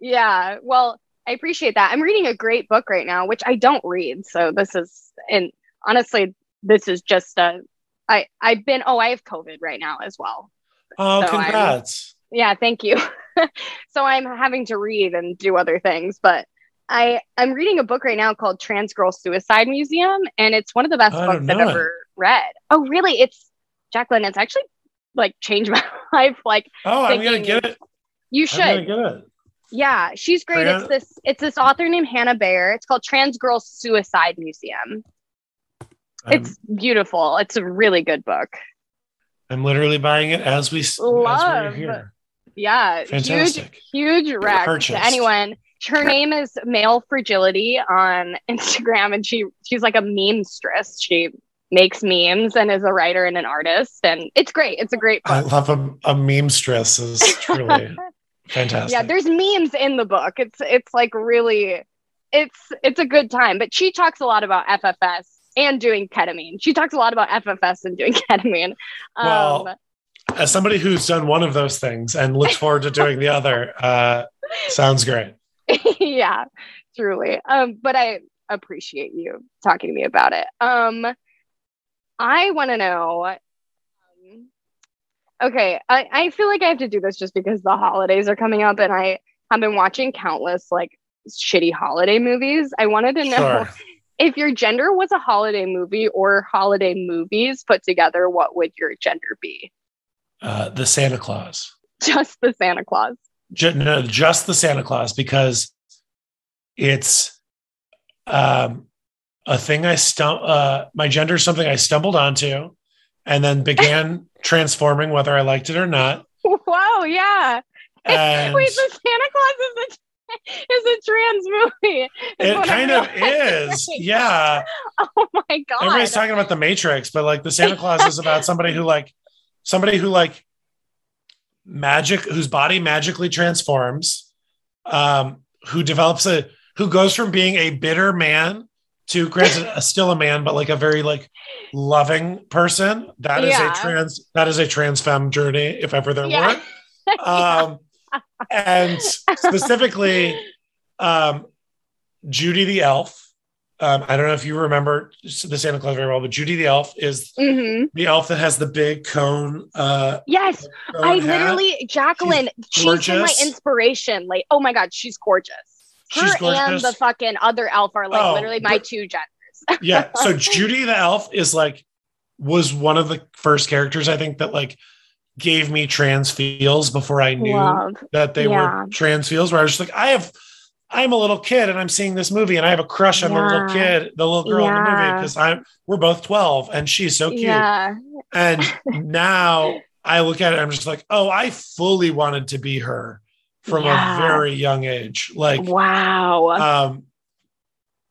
Yeah, well, I appreciate that. I'm reading a great book right now, which I don't read. So this is, and honestly, this is just a. I I've been. Oh, I have COVID right now as well. Oh, So I'm- congrats. Yeah, thank you. so I'm having to read and do other things, but I I'm reading a book right now called Trans Girl Suicide Museum, and it's one of the best I books I've ever read. Oh, really? It's Jacqueline. It's actually like changed my life. Like Oh, I'm gonna get it. you I'm gonna should. get it. Yeah, she's great. It's this it's this author named Hannah Baer. It's called Trans Girl Suicide Museum. I'm, It's beautiful. It's a really good book. I'm literally buying it as we as we're Love. here. Yeah, Fantastic. huge, huge rec to anyone. Her name is Male Fragility on Instagram, and she she's like a meme stress. She makes memes and is a writer and an artist, and it's great. It's a great I love a, a meme stress is truly fantastic. yeah, there's memes in the book. It's it's like really, it's it's a good time. But she talks a lot about FFS and doing ketamine. She talks a lot about FFS and doing ketamine. Um, Well, as somebody who's done one of those things and looks forward to doing the other, uh, sounds great. yeah, truly. Um, but I appreciate you talking to me about it. Um, I want to know. Um, okay, I, I feel like I have to do this just because the holidays are coming up, and I have been watching countless like shitty holiday movies. I wanted to know Sure. If your gender was a holiday movie or holiday movies put together. What would your gender be? Uh, the Santa Claus. Just the Santa Claus. Ju- no, just the Santa Claus because it's um, a thing I stum- uh, my gender is something I stumbled onto and then began transforming whether I liked it or not. Whoa, yeah. And Wait, the Santa Claus is a is a trans movie. it kind of is. Yeah. Oh my god. Everybody's talking about the Matrix, but like the Santa Claus is about somebody who like somebody who like magic whose body magically transforms, um, who develops a who goes from being a bitter man to granted a, still a man, but like a very like loving person. That is Yeah. a trans that is a trans femme journey, if ever there Yeah. were. Um and specifically um Judy the elf Um, I don't know if you remember the Santa Claus very well, but Judy the elf is hmm the elf that has the big cone. Uh, Yes, cone I hat. literally Jacqueline. She's, been my inspiration. Like, oh my god, she's gorgeous. Her She's and the fucking other elf are like Oh, literally my but- two genders. yeah. So Judy the elf is like was one of the first characters I think that like gave me trans feels before I knew Love. that they Yeah. were trans feels. Where I was just like, I have, I'm a little kid and I'm seeing this movie and I have a crush on the little kid, the little girl in the movie because I'm we're both twelve and she's so cute. Yeah. And now I look at it, I'm just like, oh, I fully wanted to be her from Yeah. a very young age. Like, Wow. um,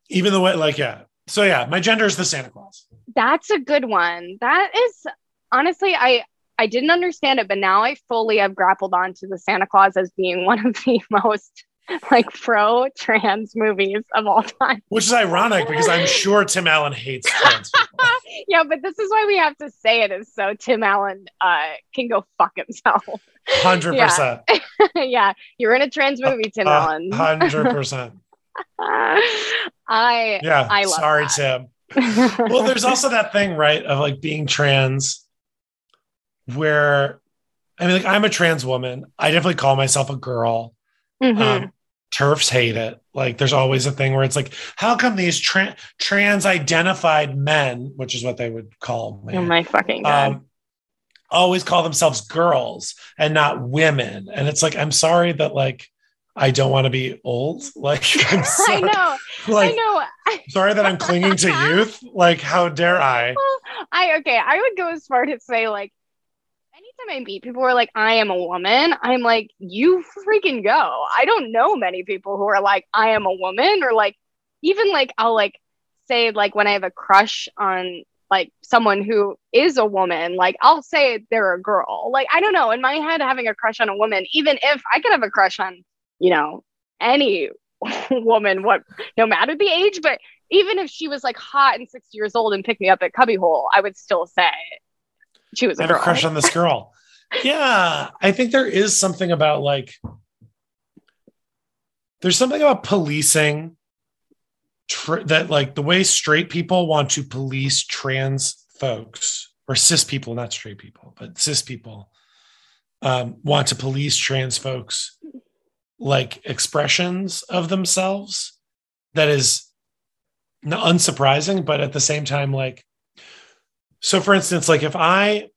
even the way, like, yeah. So yeah, my gender is the Santa Claus. That's a good one. That is honestly, I I didn't understand it, but now I fully have grappled onto the Santa Claus as being one of the most like pro trans movies of all time. Which is ironic because I'm sure Tim Allen hates trans people. yeah, but this is why we have to say it is so Tim Allen uh can go fuck himself. Hundred percent. yeah, you're in a trans movie, Tim Allen. Hundred percent. I Yeah. I love Sorry, that. Tim. Well, there's also that thing, right, of like being trans, where I mean, like I'm a trans woman. I definitely call myself a girl. Mhm. Um, TERFs hate it. Like there's always a thing where it's like, how come these tra- trans identified men, which is what they would call me, oh my fucking god. um, always call themselves girls and not women? And it's like, I'm sorry that like I don't want to be old. Like I'm I know. like I know. sorry that I'm clinging to youth. Like how dare I? I okay. I would go as far to say like, I meet people are like, "I am a woman," I'm like, "You freaking go!" I don't know many people who are like, "I am a woman," or like, even like I'll like say like when I have a crush on like someone who is a woman, like I'll say they're a girl. Like I don't know. In my head, having a crush on a woman, even if I could have a crush on, you know, any woman, what no matter the age, but even if she was like hot and 60 years old and picked me up at Cubbyhole, I would still say she was I a girl. crush on this girl. yeah, I think there is something about like there's something about policing tr- that like the way straight people want to police trans folks or cis people, not straight people, but cis people um, want to police trans folks like expressions of themselves that is unsurprising, but at the same time, like, so for instance, like if I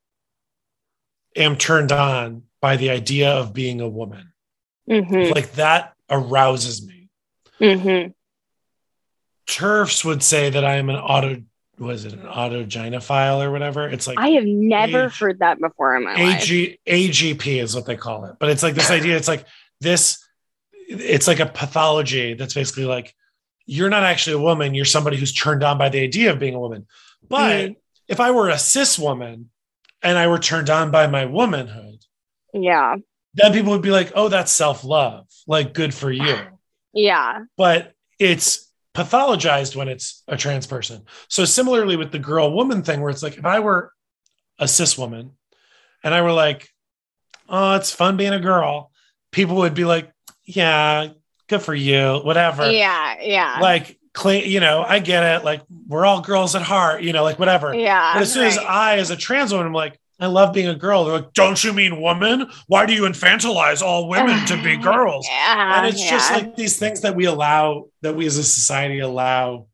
am turned on by the idea of being a woman, Mhm, like that arouses me. mhm. TERFs would say that I am an auto, was it an autogynophile or whatever? It's like I have never heard that before in my life. AG, AGP is what they call it. But it's like this idea, it's like this, it's like a pathology that's basically like, you're not actually a woman, you're somebody who's turned on by the idea of being a woman. But if I were a cis woman and I were turned on by my womanhood, Yeah. then people would be like, oh, that's self love. Like, good for you. Yeah. But it's pathologized when it's a trans person. So, similarly with the girl woman thing, where it's like, if I were a cis woman and I were like, oh, it's fun being a girl, people would be like, yeah, good for you, whatever. Yeah. Yeah. Like, clean, you know, I get it. Like, we're all girls at heart, you know, like whatever. yeah. But as soon as. I, as a trans woman, I'm like, I love being a girl. They're like, don't you mean woman? Why do you infantilize all women to be girls? Yeah. and it's just like these things that we allow, that we as a society allow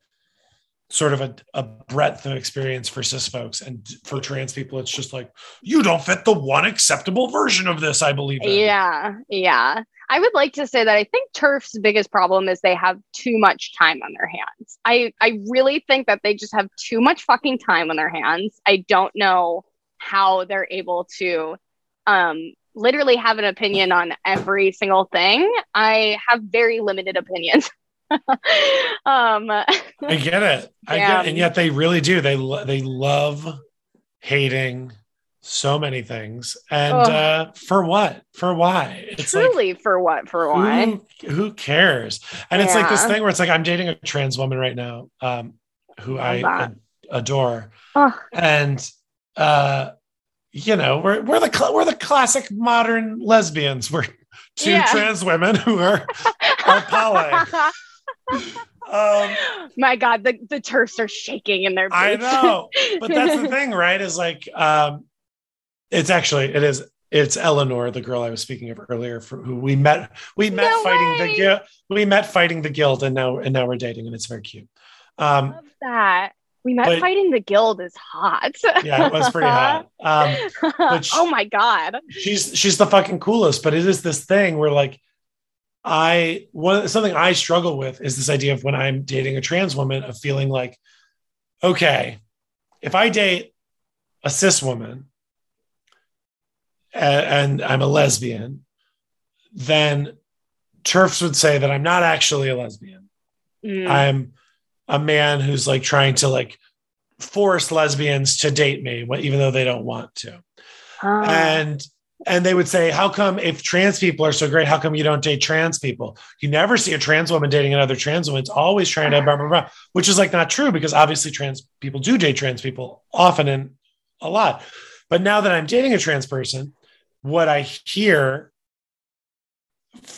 sort of a, a breadth of experience for cis folks. And for trans people, it's just like, you don't fit the one acceptable version of this, I believe. In. Yeah, yeah. I would like to say that I think TERF's biggest problem is they have too much time on their hands. I I really think that they just have too much fucking time on their hands. I don't know how they're able to um literally have an opinion on every single thing. I have very limited opinions. um I get it. I Yeah. get, and yet they really do. They lo- they love hating so many things, and Ugh. uh, for what? For why? It's like truly for what for why? who, who cares? And it's like this thing where it's like I'm dating a trans woman right now, um, who I Love that. ad- adore, Ugh. and uh, you know we're we're the cl- we're the classic modern lesbians. We're two Yeah. trans women who are are poly. Um, My God, the, the TERFs are shaking in their boots. I know, but that's the thing, right? Is like, um, it's actually it is it's Eleanor, the girl I was speaking of earlier, for who we met. We met No fighting way. the guild. We met fighting the guild, and now and now we're dating, and it's very cute. Um, love that. We met But- fighting the guild is hot. yeah, it was pretty hot. Um, But sh- oh my God. she's she's the fucking coolest but it is this thing where like i one something i struggle with is this idea of when i'm dating a trans woman of feeling like okay if i date a cis woman a- and, i'm a lesbian then TERFs would say that i'm not actually a lesbian. Mm. i'm a man who's like trying to like force lesbians to date me even though they don't want to. Ah. and and they would say how come if trans people are so great how come you don't date trans people? You never see a trans woman dating another trans woman. It's always trying to blah, blah, blah, which is like not true because obviously trans people do date trans people often and a lot. But now that i'm dating a trans person what i hear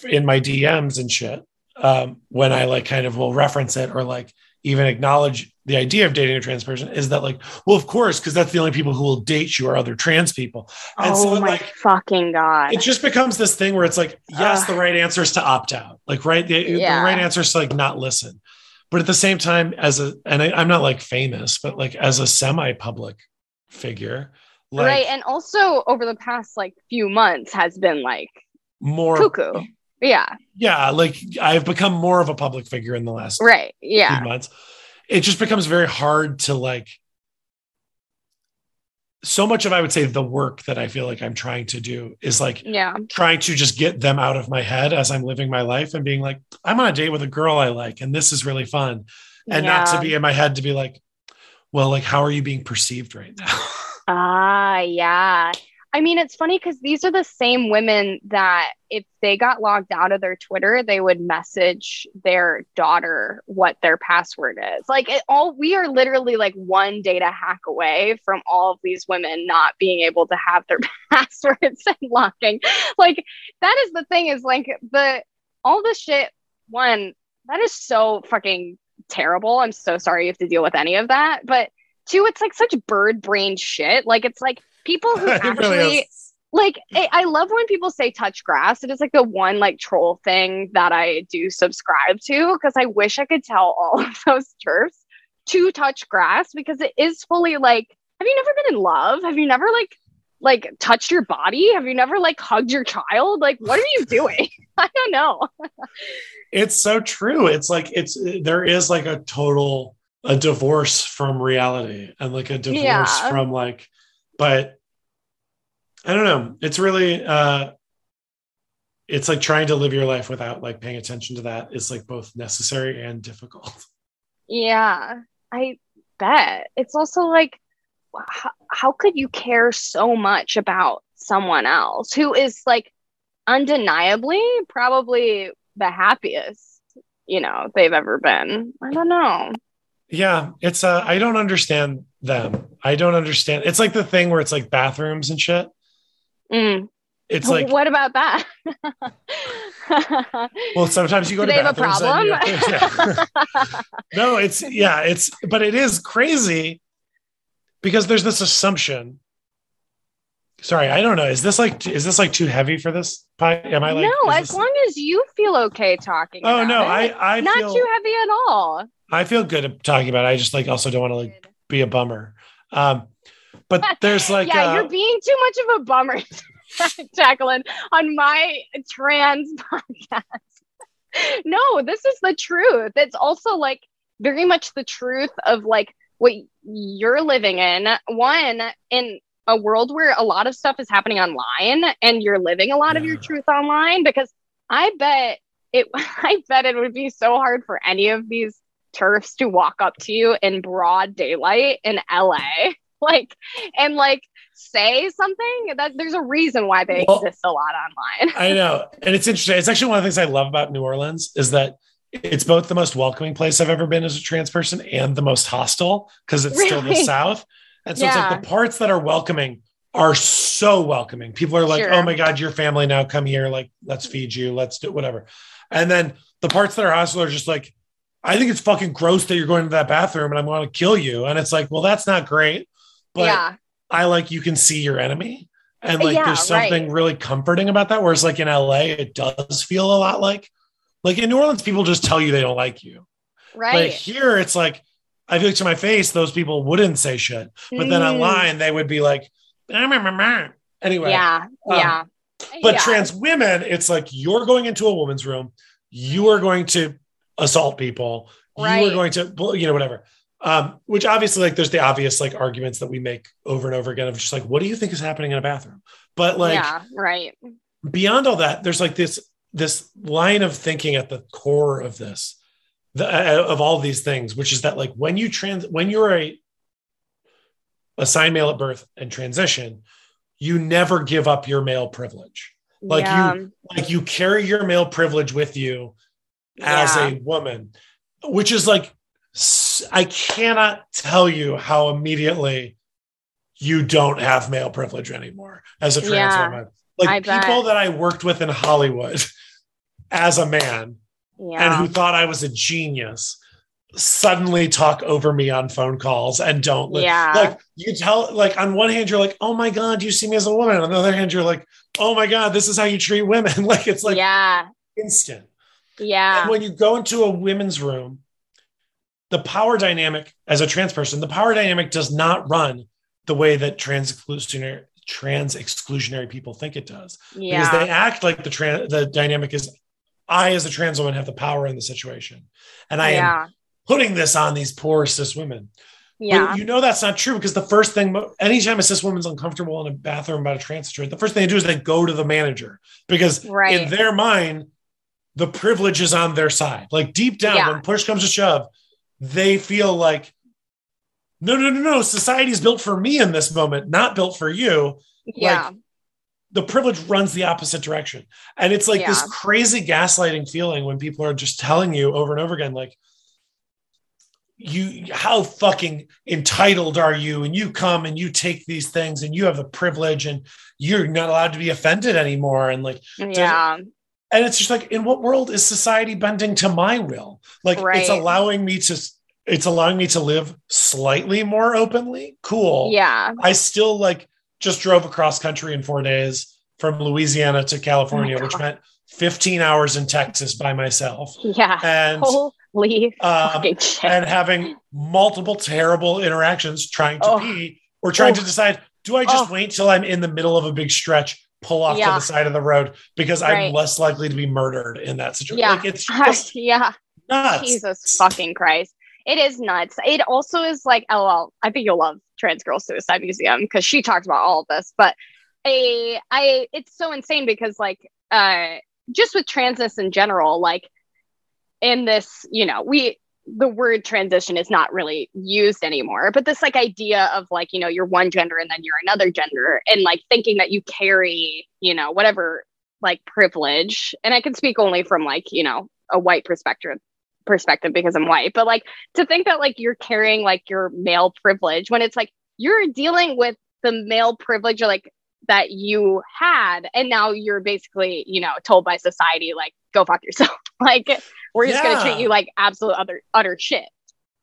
in my dms and shit um, when i like kind of will reference it or like even acknowledge the idea of dating a trans person is that like well of course because that's the only people who will date you are other trans people and oh so my like fucking God. it just becomes this thing where it's like yes Ugh. the right answer is to opt out like right the, Yeah. the right answer is to like not listen but at the same time as a and I, i'm not like famous but like as a semi-public figure like right. And also over the past like few months has been like more cuckoo. Yeah. yeah like i've become more of a public figure in the last Right. few Yeah. months it just becomes very hard to like so much of i would say the work that i feel like i'm trying to do is like Yeah. trying to just get them out of my head as i'm living my life and being like i'm on a date with a girl i like and this is really fun and not to be in my head to be like well like how are you being perceived right now Ah, yeah. I mean, it's funny because these are the same women that if they got logged out of their Twitter, they would message their daughter what their password is. Like, it all we are literally like one data hack away from all of these women not being able to have their passwords and locking. Like, that is the thing is like the all the shit. One, that is so fucking terrible. I'm so sorry you have to deal with any of that. But two, it's like such bird brain shit. Like it's like people who actually really like I, I love when people say touch grass. It is like the one like troll thing that I do subscribe to because I wish I could tell all of those TERFs to touch grass because it is fully like have you never been in love? Have you never like like touched your body? Have you never like hugged your child? Like what are you doing? I don't know. it's so true it's like it's there is like a total a divorce from reality and like a divorce Yeah. from like but i don't know it's really uh it's like trying to live your life without like paying attention to that is like both necessary and difficult Yeah, I bet. It's also like, how, how could you care so much about someone else who is like undeniably probably the happiest, you know, they've ever been? I don't know. Yeah it's uh i don't understand them i don't understand it's like the thing where it's like bathrooms and shit Mm. it's like what about that? well sometimes you go Do to they have a problem? you have no it's yeah it's but it is crazy because there's this assumption sorry i don't know is this like is this like too heavy for this pie am i like no, as long as you feel okay talking. oh no it. i i not feel too heavy at all. i feel good talking about it i just like also don't want to like be a bummer um but there's like yeah, uh, you're being too much of a bummer, Jacqueline, on my trans podcast. no, this is the truth. It's also like very much the truth of like what you're living in. One, in a world where a lot of stuff is happening online and you're living a lot of your truth online, because I bet it, I bet it would be so hard for any of these TERFs to walk up to you in broad daylight in LA like and like say something that there's a reason why they Well- exist a lot online I know. And it's interesting. It's actually one of the things I love about New Orleans is that it's both the most welcoming place I've ever been as a trans person and the most hostile because it's still the South. And so it's like the parts that are welcoming are so welcoming. People are like, oh Sure. oh my God, your family now come here. Like, let's feed you. Let's do whatever. And then the parts that are hostile are just like, I think it's fucking gross that you're going to that bathroom and I'm going to kill you. And it's like, well, that's not great. But yeah, I like you can see your enemy. And like Yeah, there's something right. really comforting about that. Whereas like in LA, it does feel a lot like like in New Orleans, people just tell you they don't like you. Right. But here it's like I feel like to my face, those people wouldn't say shit. But then Mm, online they would be like, anyway. yeah, um, yeah. But yeah. trans women, it's like you're going into a woman's room, you are going to assault people, you Right. are going to, you know, whatever. Um, which obviously, like, there's the obvious like arguments that we make over and over again of just like, what do you think is happening in a bathroom? But like yeah, right. beyond all that, there's like this this line of thinking at the core of this, the, uh, of all these things, which is that like when you trans, when you're a assigned male at birth and transition, you never give up your male privilege Like you- like you carry your male privilege with you as Yeah. a woman which is like I cannot tell you how immediately you don't have male privilege anymore as a trans Yeah, woman like I bet. people that i worked with in hollywood as a man and who thought i was a genius suddenly talk over me on phone calls and don't li- Yeah. like you tell like on one hand you're like oh my god you see me as a woman on the other hand you're like oh my god this is how you treat women like it's like yeah. instant Yeah. and when you go into a women's room, the power dynamic as a trans person, the power dynamic does not run the way that trans exclusionary trans exclusionary people think it does. Because they act like the trans the dynamic is I as a trans woman have the power in the situation. And I am putting this on these poor cis women. Yeah. But you know that's not true because the first thing, anytime a cis woman's uncomfortable in a bathroom about a trans situation, the first thing they do is they go to the manager because Right. in their mind, the privilege is on their side. Like deep down, Yeah. when push comes to shove, they feel like, no, no, no, no, society's built for me in this moment, not built for you. Yeah. The privilege runs the opposite direction. And it's like this crazy gaslighting feeling when people are just telling you over and over again, like, you how fucking entitled are you and you come and you take these things and you have the privilege and you're not allowed to be offended anymore and like yeah. and it's just like in what world is society bending to my will like Right. it's allowing me to it's allowing me to live slightly more openly cool Yeah. i still like just drove across country in four days from louisiana to california Oh which meant 15 hours in texas by myself Yeah. and Holy uh, shit. and having multiple terrible interactions trying to Oh. pee or trying to Oh. decide do i just Oh. wait till i'm in the middle of a big stretch pull off to the side of the road because i'm less likely to be murdered in that situation Yeah. like it's yeah. nuts Jesus fucking Christ. It is nuts. It also is like, oh well, I think you'll love Trans Girl Suicide Museum because she talked about all of this. But a I it's so insane because like uh just with transness in general, like in this, you know, we the word transition is not really used anymore. But this like idea of like, you know, you're one gender and then you're another gender and like thinking that you carry, you know, whatever like privilege. And I can speak only from like, you know, a white perspective perspective because I'm white, but like to think that like you're carrying like your male privilege when it's like you're dealing with the male privilege like that you had and now you're basically, you know, told by society like go fuck yourself. like we're just Yeah. gonna treat you like absolute other utter shit.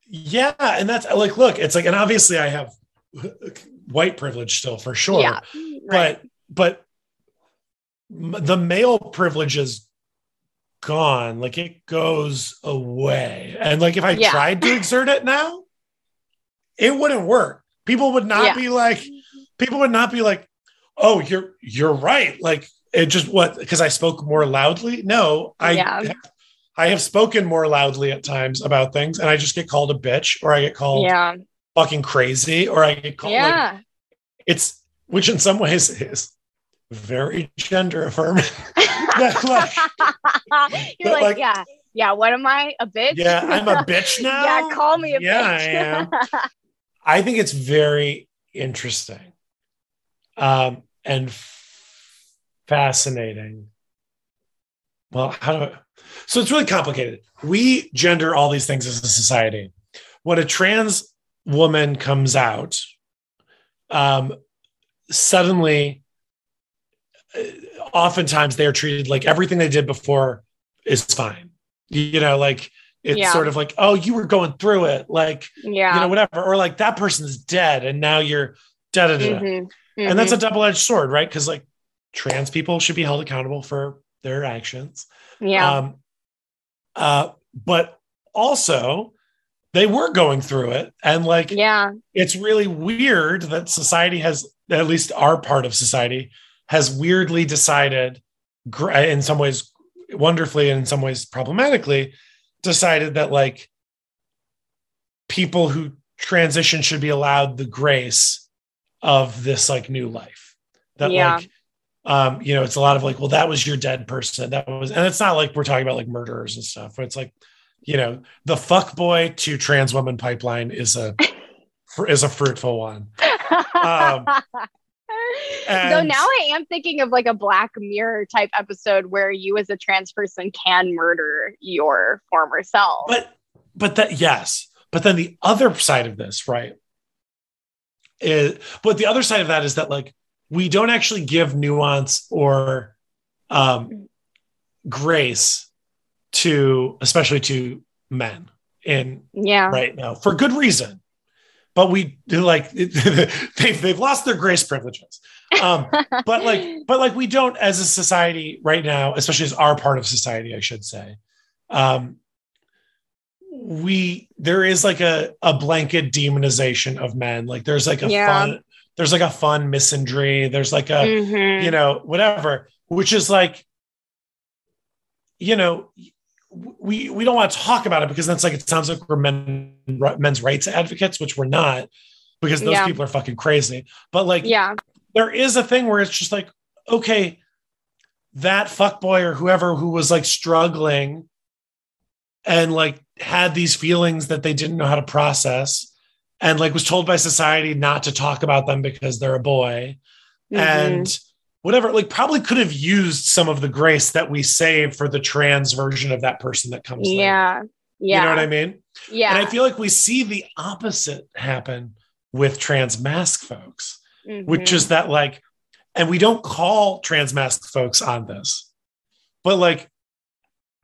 yeah and that's like look it's like and obviously i have white privilege still for sure Yeah. Right. but but the male privilege is gone like it goes away and like if i Yeah. tried to exert it now it wouldn't work people would not Yeah. be like people would not be like oh you're you're right like it just what because i spoke more loudly no i Yeah. i have spoken more loudly at times about things and i just get called a bitch or i get called yeah. fucking crazy or i get called like, Yeah. it's which in some ways is very gender affirming like- You're like, like- yeah, yeah. What am I? A bitch? yeah i'm a bitch now yeah, call me a bitch. yeah bitch. i am i think it's very interesting um and f- fascinating well how do I, so it's really complicated we gender all these things as a society when a trans woman comes out um suddenly uh, oftentimes they are treated like everything they did before is fine you know like it's Yeah. sort of like oh you were going through it like yeah. you know whatever or like that person's dead and now you're da da da da. Mhm. and that's Mhm. a double-edged sword right because like trans people should be held accountable for their actions yeah. um uh but also they were going through it and like yeah. it's really weird that society has at least our part of society has weirdly decided in some ways wonderfully and in some ways problematically decided that like people who transition should be allowed the grace of this like new life. That Yeah. like um you know it's a lot of like well that was your dead person. That was and it's not like we're talking about like murderers and stuff but it's like you know the fuck boy to trans woman pipeline is a is a fruitful one. Um, so now I am thinking of like a Black Mirror type episode where you, as a trans person, can murder your former self. but but that yes but then the other side of this right is but the other side of that is that like we don't actually give nuance or um grace to especially to men in yeah. right now for good reason but we do like they've, they've lost their grace privileges um but like but like we don't as a society right now especially as our part of society i should say um we there is like a a blanket demonization of men like there's like a Yeah. fun there's like a fun misandry there's like a Mhm. you know whatever which is like you know we we don't want to talk about it because that's like it sounds like we're men men's rights advocates which we're not because those Yeah. people are fucking crazy but like yeah. there is a thing where it's just like, okay, that fuck boy or whoever who was like struggling and like had these feelings that they didn't know how to process and like was told by society not to talk about them because they're a boy Mhm. and whatever like probably could have used some of the grace that we save for the trans version of that person that comes later. yeah. Yeah. you know what i mean Yeah. and i feel like we see the opposite happen with trans masc folks which Mhm. is that like and we don't call trans masc folks on this but like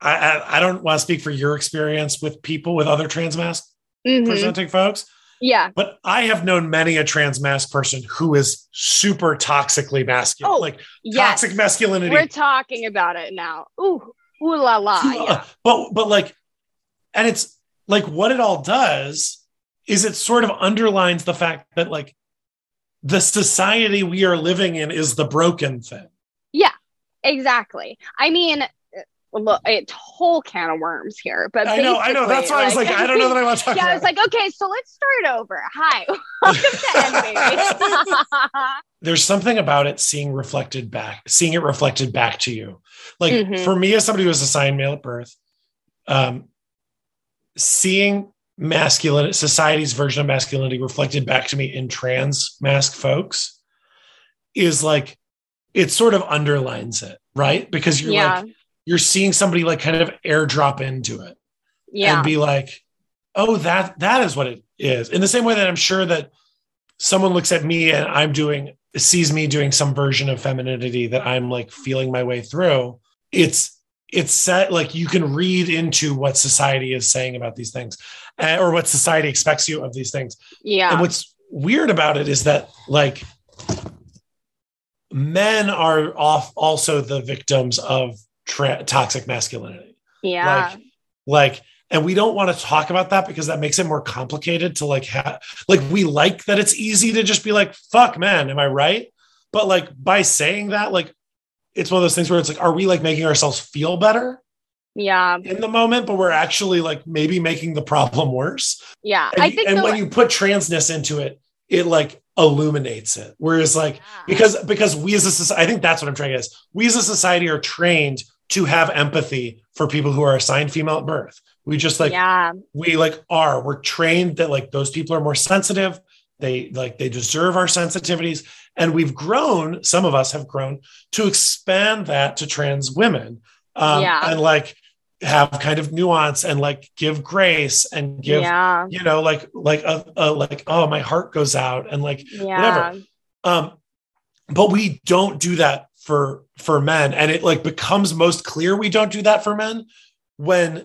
i i, I don't want to speak for your experience with people with other trans masc Mhm. presenting folks Yeah. but i have known many a trans masc person who is super toxically masculine Oh, like Yes. toxic masculinity We're talking about it now. Ooh. Ooh la la. Yeah. but but like and it's like what it all does is it sort of underlines the fact that like the society we are living in is the broken thing Yeah, Exactly. I mean, uh, look, it's whole can of worms here, but I know, I know. That's why I was like, I don't know that I want to talk Yeah, I was like, okay, so let's start over. Hi, welcome to End Baby. There's something about it seeing reflected back, seeing it reflected back to you. Like Mhm. for me, as somebody who was assigned male at birth, um, seeing masculine society's version of masculinity reflected back to me in trans masc folks is like it sort of underlines it, right? Because you're yeah, like you're seeing somebody like kind of airdrop into it. yeah, and be like, oh, that that is what it is. In the same way that I'm sure that someone looks at me and I'm doing sees me doing some version of femininity that I'm like feeling my way through. It's it's set like you can read into what society is saying about these things uh, or what society expects you of these things. yeah, And what's weird about it is that like men are off also the victims of tra- toxic masculinity. Yeah, like like and we don't want to talk about that because that makes it more complicated to like have like we like that it's easy to just be like fuck man am i right? But like by saying that like it's one of those things where it's like are we like making ourselves feel better yeah, in the moment but we're actually like maybe making the problem worse? Yeah. and, I think and the, when you put transness into it it like illuminates it. Whereas like Yeah. because because we as a society i think that's what i'm trying to get is we as a society are trained to have empathy for people who are assigned female at birth. We just like yeah, we like are. We're trained that like those people are more sensitive. They like they deserve our sensitivities. And we've grown some of us have grown to expand that to trans women um, Yeah. and like have kind of nuance and like give grace and give yeah, you know like like a, a like oh my heart goes out and like yeah, um but we don't do that for for men and it like becomes most clear we don't do that for men when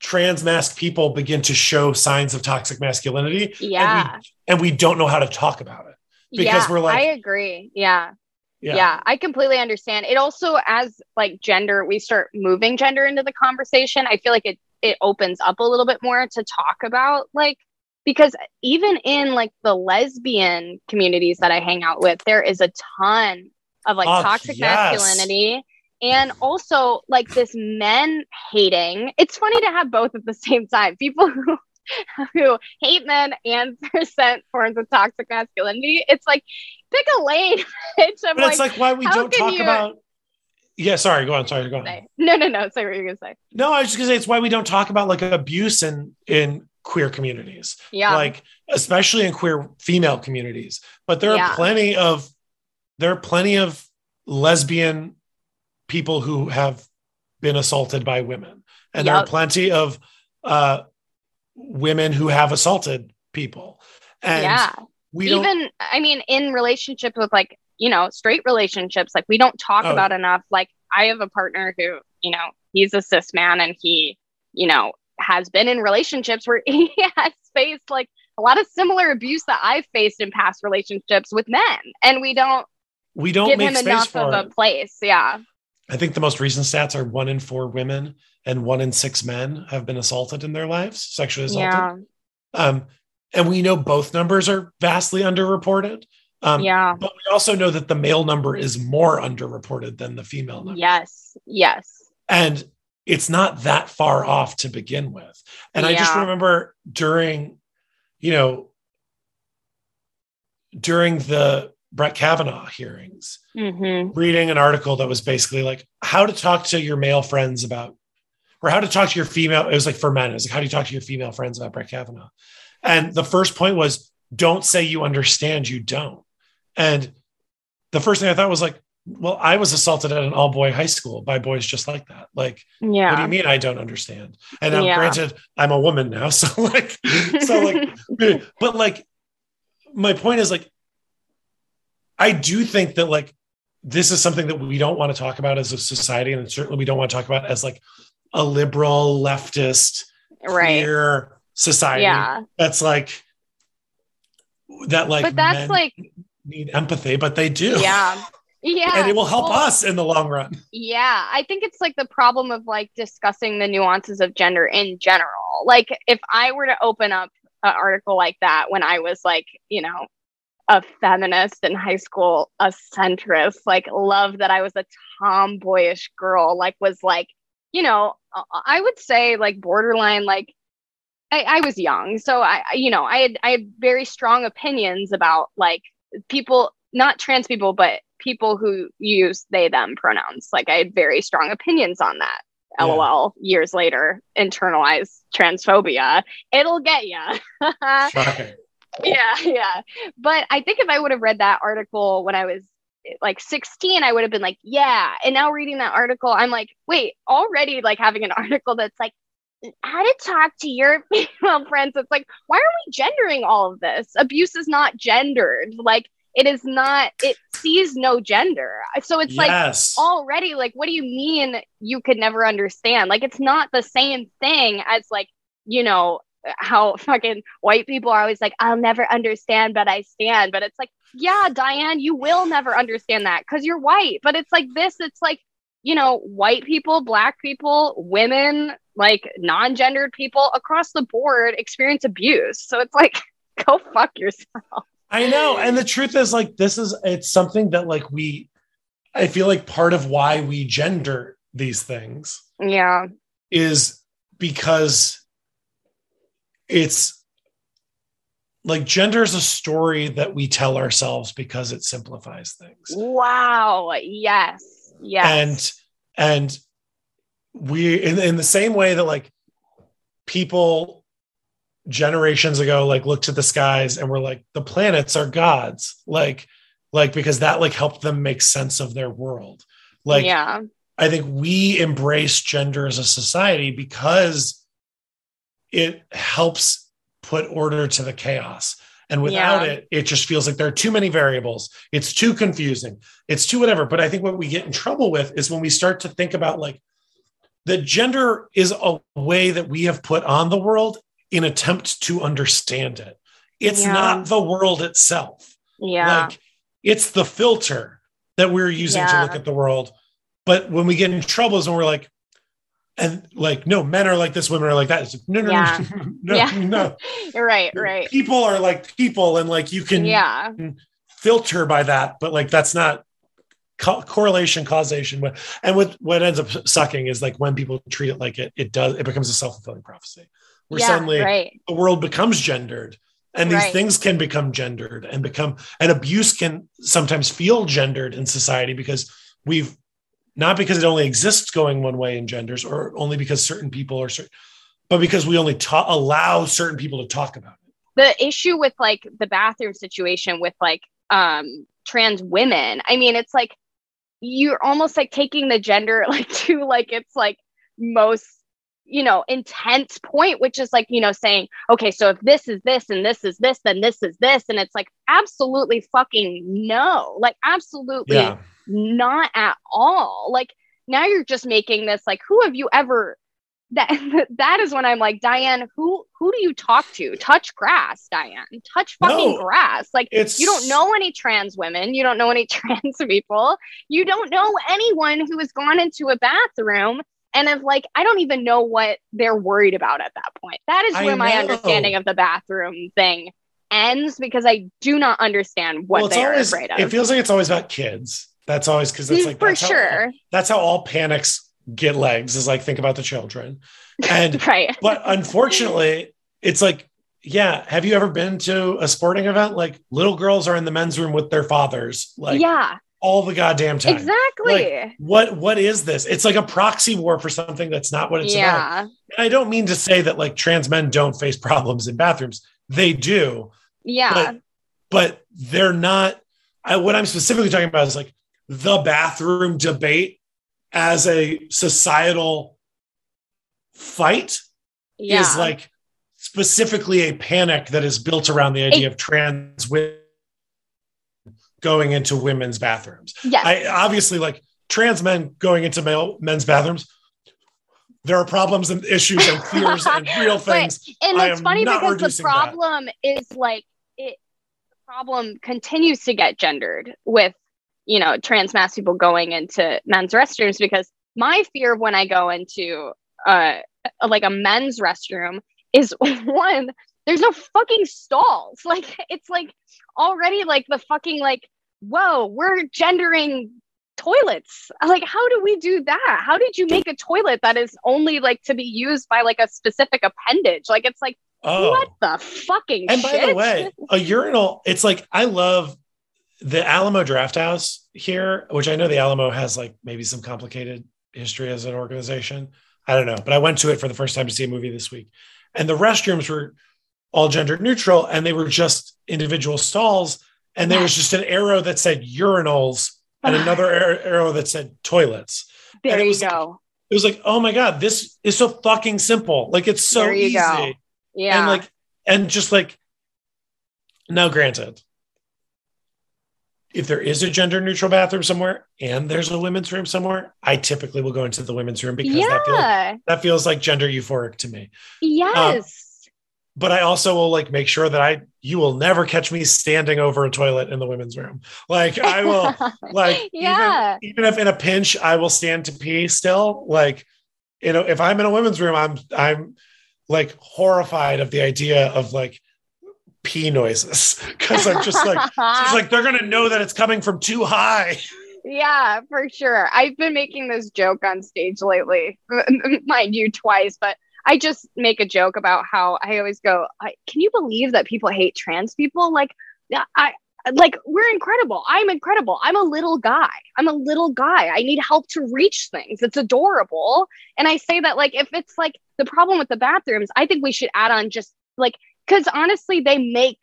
trans masc people begin to show signs of toxic masculinity Yeah. and we, and we don't know how to talk about it because yeah, we're like- I agree. Yeah. yeah i completely understand it also as like gender we start moving gender into the conversation i feel like it it opens up a little bit more to talk about like because even in like the lesbian communities that i hang out with there is a ton of like Fuck, toxic yes. masculinity and also like this men hating it's funny to have both at the same time people who who hate men and present forms of toxic masculinity it's like pick a lane. I'm but it's like why we don't talk you- about yeah sorry go on sorry go on. No, no, no. Say what you're gonna say. no i was just gonna say it's why we don't talk about like abuse in in queer communities Yeah. like especially in queer female communities but there Yeah. are plenty of there are plenty of lesbian people who have been assaulted by women and there are plenty of uh women who have assaulted people and yeah. we don't Even I mean, in relationships with like, you know, straight relationships, like we don't talk Oh. about enough. Like I have a partner who, you know, he's a cis man and he, you know, has been in relationships where he has faced like a lot of similar abuse that I've faced in past relationships with men. And we don't we don't give make him space enough for of it. a place. Yeah. I think the most recent stats are one in four women and one in six men have been assaulted in their lives, sexually assaulted. Yeah. Um, and we know both numbers are vastly underreported. Um, yeah. But we also know that the male number is more underreported than the female number. Yes. Yes. And it's not that far off to begin with. And I just remember during, you know, during the Brett Kavanaugh hearings, hmm reading an article that was basically like how to talk to your male friends about, or how to talk to your female. It was like for men. It was like how do you talk to your female friends about Brett Kavanaugh? And the first point was don't say you understand. You don't. And the first thing I thought was like, well, I was assaulted at an all boy high school by boys just like that. Like, Yeah. what do you mean I don't understand? And Yeah. granted, I'm a woman now, so like, so like, but like, my point is like, I do think that like this is something that we don't want to talk about as a society, and certainly we don't want to talk about as like a liberal leftist right. queer society. Yeah. that's like that. Like, but that's like, need empathy, but they do. yeah. Yeah. and it will help Well, us in the long run. Yeah, I think it's like the problem of like discussing the nuances of gender in general. Like if I were to open up an article like that when I was like, you know, a feminist in high school, a centrist, like love that I was a tomboyish girl, like was like, you know, I- would say like borderline like I, I was young, so I, you know, I had I had very strong opinions about like people, not trans people, but people who use they them pronouns. Like I had very strong opinions on that. Yeah. LOL. Years later, internalized transphobia. It'll get ya. Yeah, yeah. But I think if I would have read that article when I was like 16, I would have been like, yeah. And now reading that article, I'm like, wait, already like having an article that's like how to talk to your female friends. It's like, why are we gendering all of this? Abuse is not gendered. Like it is not, it sees no gender. So it's like already like what do you mean you could never understand like it's not the same thing as like you know how fucking white people are always like i'll never understand but i stand. But it's like yeah diane you will never understand that because you're white. But it's like this it's like you know white people black people women like non-gendered people across the board experience abuse. So it's like go fuck yourself. I know. And the truth is, like, this is it's something that, like, we, I feel like part of why we gender these things yeah. is because it's like gender is a story that we tell ourselves because it simplifies things. wow. Yes. Yes. And, and we, in, in the same way that, like, people generations ago like looked to the skies and were like the planets are gods. Like like because that like helped them make sense of their world. Like yeah. I think we embrace gender as a society because it helps put order to the chaos and without Yeah. it it just feels like there are too many variables it's too confusing it's too whatever but i think what we get in trouble with is when we start to think about like that gender is a way that we have put on the world in attempt to understand it. It's Yeah. not the world itself. Yeah. Like it's the filter that we're using to look at the world. But when we get in trouble is when we're like, and like, no, men are like this, women are like that. Like, no, no, Yeah. no, no, Yeah. no. You're right, right. People are like people, and like you can Yeah. filter by that, but like that's not co- correlation, causation. And what what ends up sucking is like when people treat it like it, it does, it becomes a self fulfilling prophecy. Where yeah, suddenly right. the world becomes gendered and these Right. things can become gendered and become and abuse can sometimes feel gendered in society because we've not because it only exists going one way in genders or only because certain people are certain but because we only ta- allow certain people to talk about it. The issue with like the bathroom situation with like um trans women i mean it's like you're almost like taking the gender like to like it's like most you know intense point which is like you know saying okay so if this is this and this is this then this is this. And it's like absolutely fucking no. Like absolutely yeah. not at all. Like now you're just making this like who have you ever that that is when i'm like diane who who do you talk to? Touch grass diane. Touch fucking No. grass. Like it's you don't know any trans women. You don't know any trans people. You don't know anyone who has gone into a bathroom and have like i don't even know what they're worried about at that point. That is where my understanding of the bathroom thing ends because i do not understand what well, they are always afraid of. it feels like it's always about kids. That's always because it's mm, like for that's how sure. that's how all panics get legs is like think about the children. And right. but unfortunately, it's like, yeah. Have you ever been to a sporting event? Like little girls are in the men's room with their fathers, like yeah all the goddamn time. exactly What what is this? It's like a proxy war for something that's not what it's about. yeah And I don't mean to say that like trans men don't face problems in bathrooms. They do, yeah but but they're not. I, what I'm specifically talking about is like the bathroom debate as a societal fight yeah is like specifically a panic that is built around the idea of trans women going into women's bathrooms. yes I obviously like trans men going into male men's bathrooms. There are problems and issues and fears and real But- things. and I it's funny because the problem is like it the problem continues to get gendered with you know trans masc people going into men's restrooms because my fear when i go into uh like a men's restroom is one there's no fucking stalls. Like it's like already like the fucking like whoa we're gendering toilets. Like how do we do that? How did you make a toilet that is only like to be used by like a specific appendage? Like it's like Oh, what the fucking and by the way, a urinal. It's like I love the Alamo Drafthouse here, which I know the Alamo has like maybe some complicated history as an organization. I don't know, but I went to it for the first time to see a movie this week, and the restrooms were all gender neutral, and they were just individual stalls, and there was just an arrow that said urinals and another arrow that said toilets. there and it you was- go It was like, oh my god, this is so fucking simple. Like it's so easy. go. yeah and like and just like now granted if there is a gender neutral bathroom somewhere and there's a women's room somewhere i typically will go into the women's room because that feels that feels like gender euphoric to me um, yes but i also will like make sure that i you will never catch me standing over a toilet in the women's room. Like i will like yeah. even, even if in a pinch i will stand to pee still. Like you know if i'm in a women's room i'm i'm like horrified of the idea of like pee noises. Because i'm just like it's like they're gonna know that it's coming from too high. Yeah for sure. I've been making this joke on stage lately mind you twice but i just make a joke about how i always go can you believe that people hate trans people? Like i like we're incredible. I'm incredible. I'm a little guy. I'm a little guy. I need help to reach things. It's adorable. And i say that like if it's like the problem with the bathrooms i think we should add on just like because honestly they make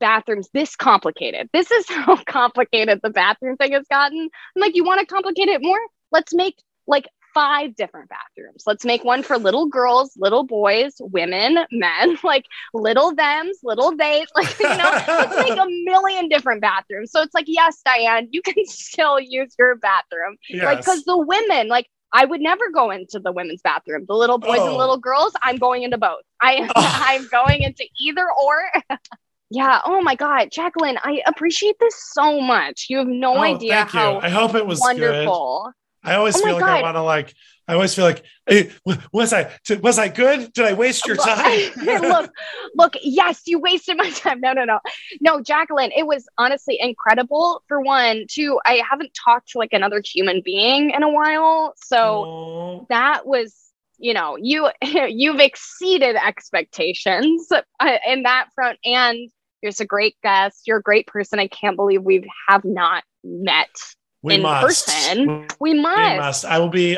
bathrooms this complicated. This is how complicated the bathroom thing has gotten. I'm like you want to complicate it more? Let's make like five different bathrooms let's make one for little girls little boys women men like little thems little they, like you know let's make a million different bathrooms so it's like yes diane you can still use your bathroom like because the women like I would never go into the women's bathroom. The little boys and Oh. little girls, I'm going into both. I Oh. I'm going into either or. yeah. Oh my God, Jacqueline, I appreciate this so much. You have no Oh, idea thank you. how I hope it was good. I always Oh feel like I want to like. I always feel like, hey, was I was I good? Did I waste your time? look, look, yes, you wasted my time. No, no, no. No, Jacqueline, it was honestly incredible. For one, two, I haven't talked to like another human being in a while. So Oh, that was, you know, you you've exceeded expectations uh, in that front. And you're just a great guest. You're a great person. I can't believe we have not met. We in must. person. We We must. must. I will be.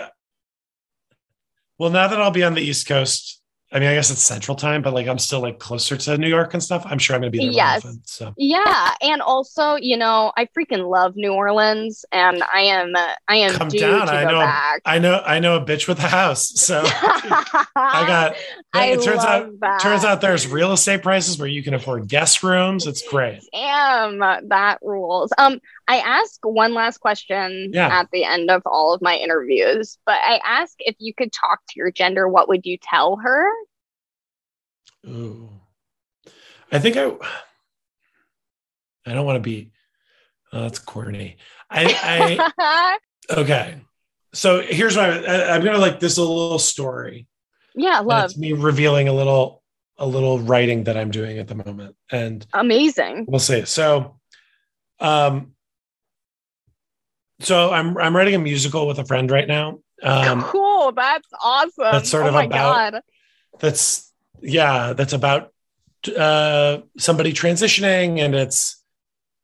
Well, now that I'll be on the East Coast, I mean, I guess it's Central Time, but like I'm still like closer to New York and stuff. I'm sure I'm going to be there. Yes. often, so Yeah, and also, you know, I freaking love New Orleans, and I am, uh, I am Come due down. to I go know- back. I know I know a bitch with a house. So I got. I it turns love out that. turns out there's real estate prices where you can afford guest rooms. It's great. Damn, that rules. Um, I ask one last question Yeah. at the end of all of my interviews, but I ask if you could talk to your gender, what would you tell her? Ooh. I think I I don't want to be oh, that's corny. I I okay. So here's what I, I'm gonna like this a little story. yeah, love, It's me revealing a little a little writing that I'm doing at the moment. And amazing. we'll see. So um so I'm I'm writing a musical with a friend right now. Um cool, that's awesome. that's sort oh of my about- god. that's yeah that's about uh somebody transitioning and it's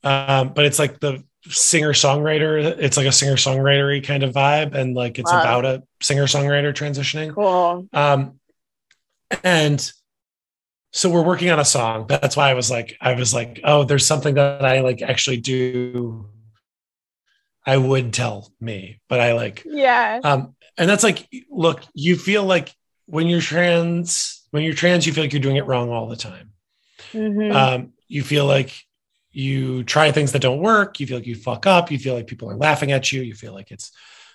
um but it's like the singer songwriter it's like a singer songwritery kind of vibe and like it's Love. about a singer songwriter transitioning Cool. um and so we're working on a song that's why i was like i was like oh there's something that i like actually do i would tell me but i like Yeah. um, and that's like, look, you feel like when you're trans, when you're trans, you feel like you're doing it wrong all the time. Mhm. Um, you feel like you try things that don't work. You feel like you fuck up. You feel like people are laughing at you. You feel like it's,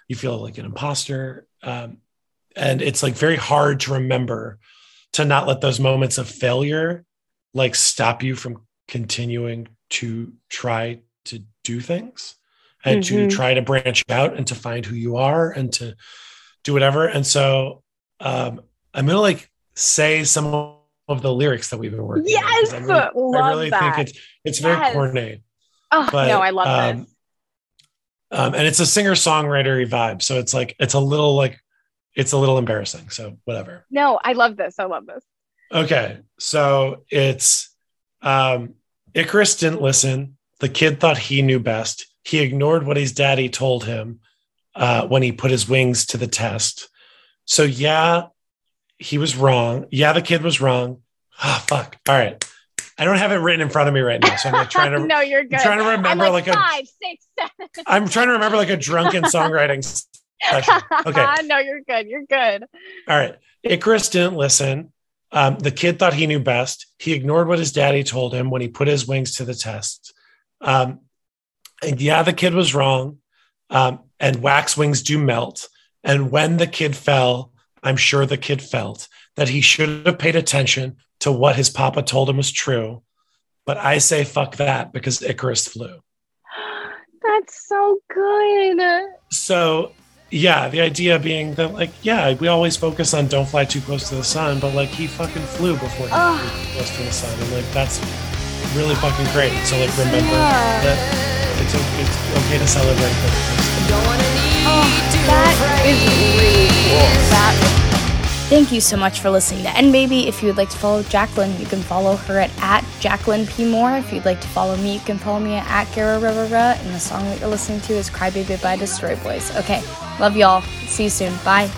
you feel like an imposter. Um, and it's like very hard to remember to not let those moments of failure like stop you from continuing to try to do things and to Mhm. try to branch out and to find who you are and to do whatever. And so um, I'm gonna like say some of the lyrics that we've been working. on, yes, 'cause I really, I really that. think it's it's very Yes. corny. oh but, no, I love um, this. Um, and it's a singer songwriter vibe. So it's like it's a little like it's a little embarrassing. So whatever. No, I love this. I love this. Okay. So it's um Icarus didn't listen. The kid thought he knew best. He ignored what his daddy told him uh, when he put his wings to the test. So yeah, he was wrong. Yeah, the kid was wrong. Ah, fuck. All right. I don't have it written in front of me right now. So I'm like trying to no, you're good. I'm trying to I'm remember like, like, a five, six, seven. I'm trying to remember like a drunken songwriting session. Okay. no, you're good. You're good. All right. Icarus didn't listen. Um, the kid thought he knew best. He ignored what his daddy told him when he put his wings to the test. Um, and yeah, the kid was wrong. Um, and wax wings do melt. And when the kid fell, I'm sure the kid felt that he should have paid attention to what his papa told him was true. But I say fuck that because Icarus flew. That's so good. So yeah, the idea being that like, yeah, we always focus on don't fly too close to the sun, but like he fucking flew before he flew too close to the sun. And like that's really fucking great. So like remember Yeah. that it's, o- it's okay to celebrate things. Don't wanna need Oh, that is really cool. That Thank you so much for listening to And Baby. If you would like to follow Jacqueline, you can follow her at, at Jacqueline P. Moore. If you'd like to follow me, you can follow me at, at Gara Rivera. And the song that you're listening to is Cry Baby by Destroy Boys. Okay, love y'all. See you soon. Bye.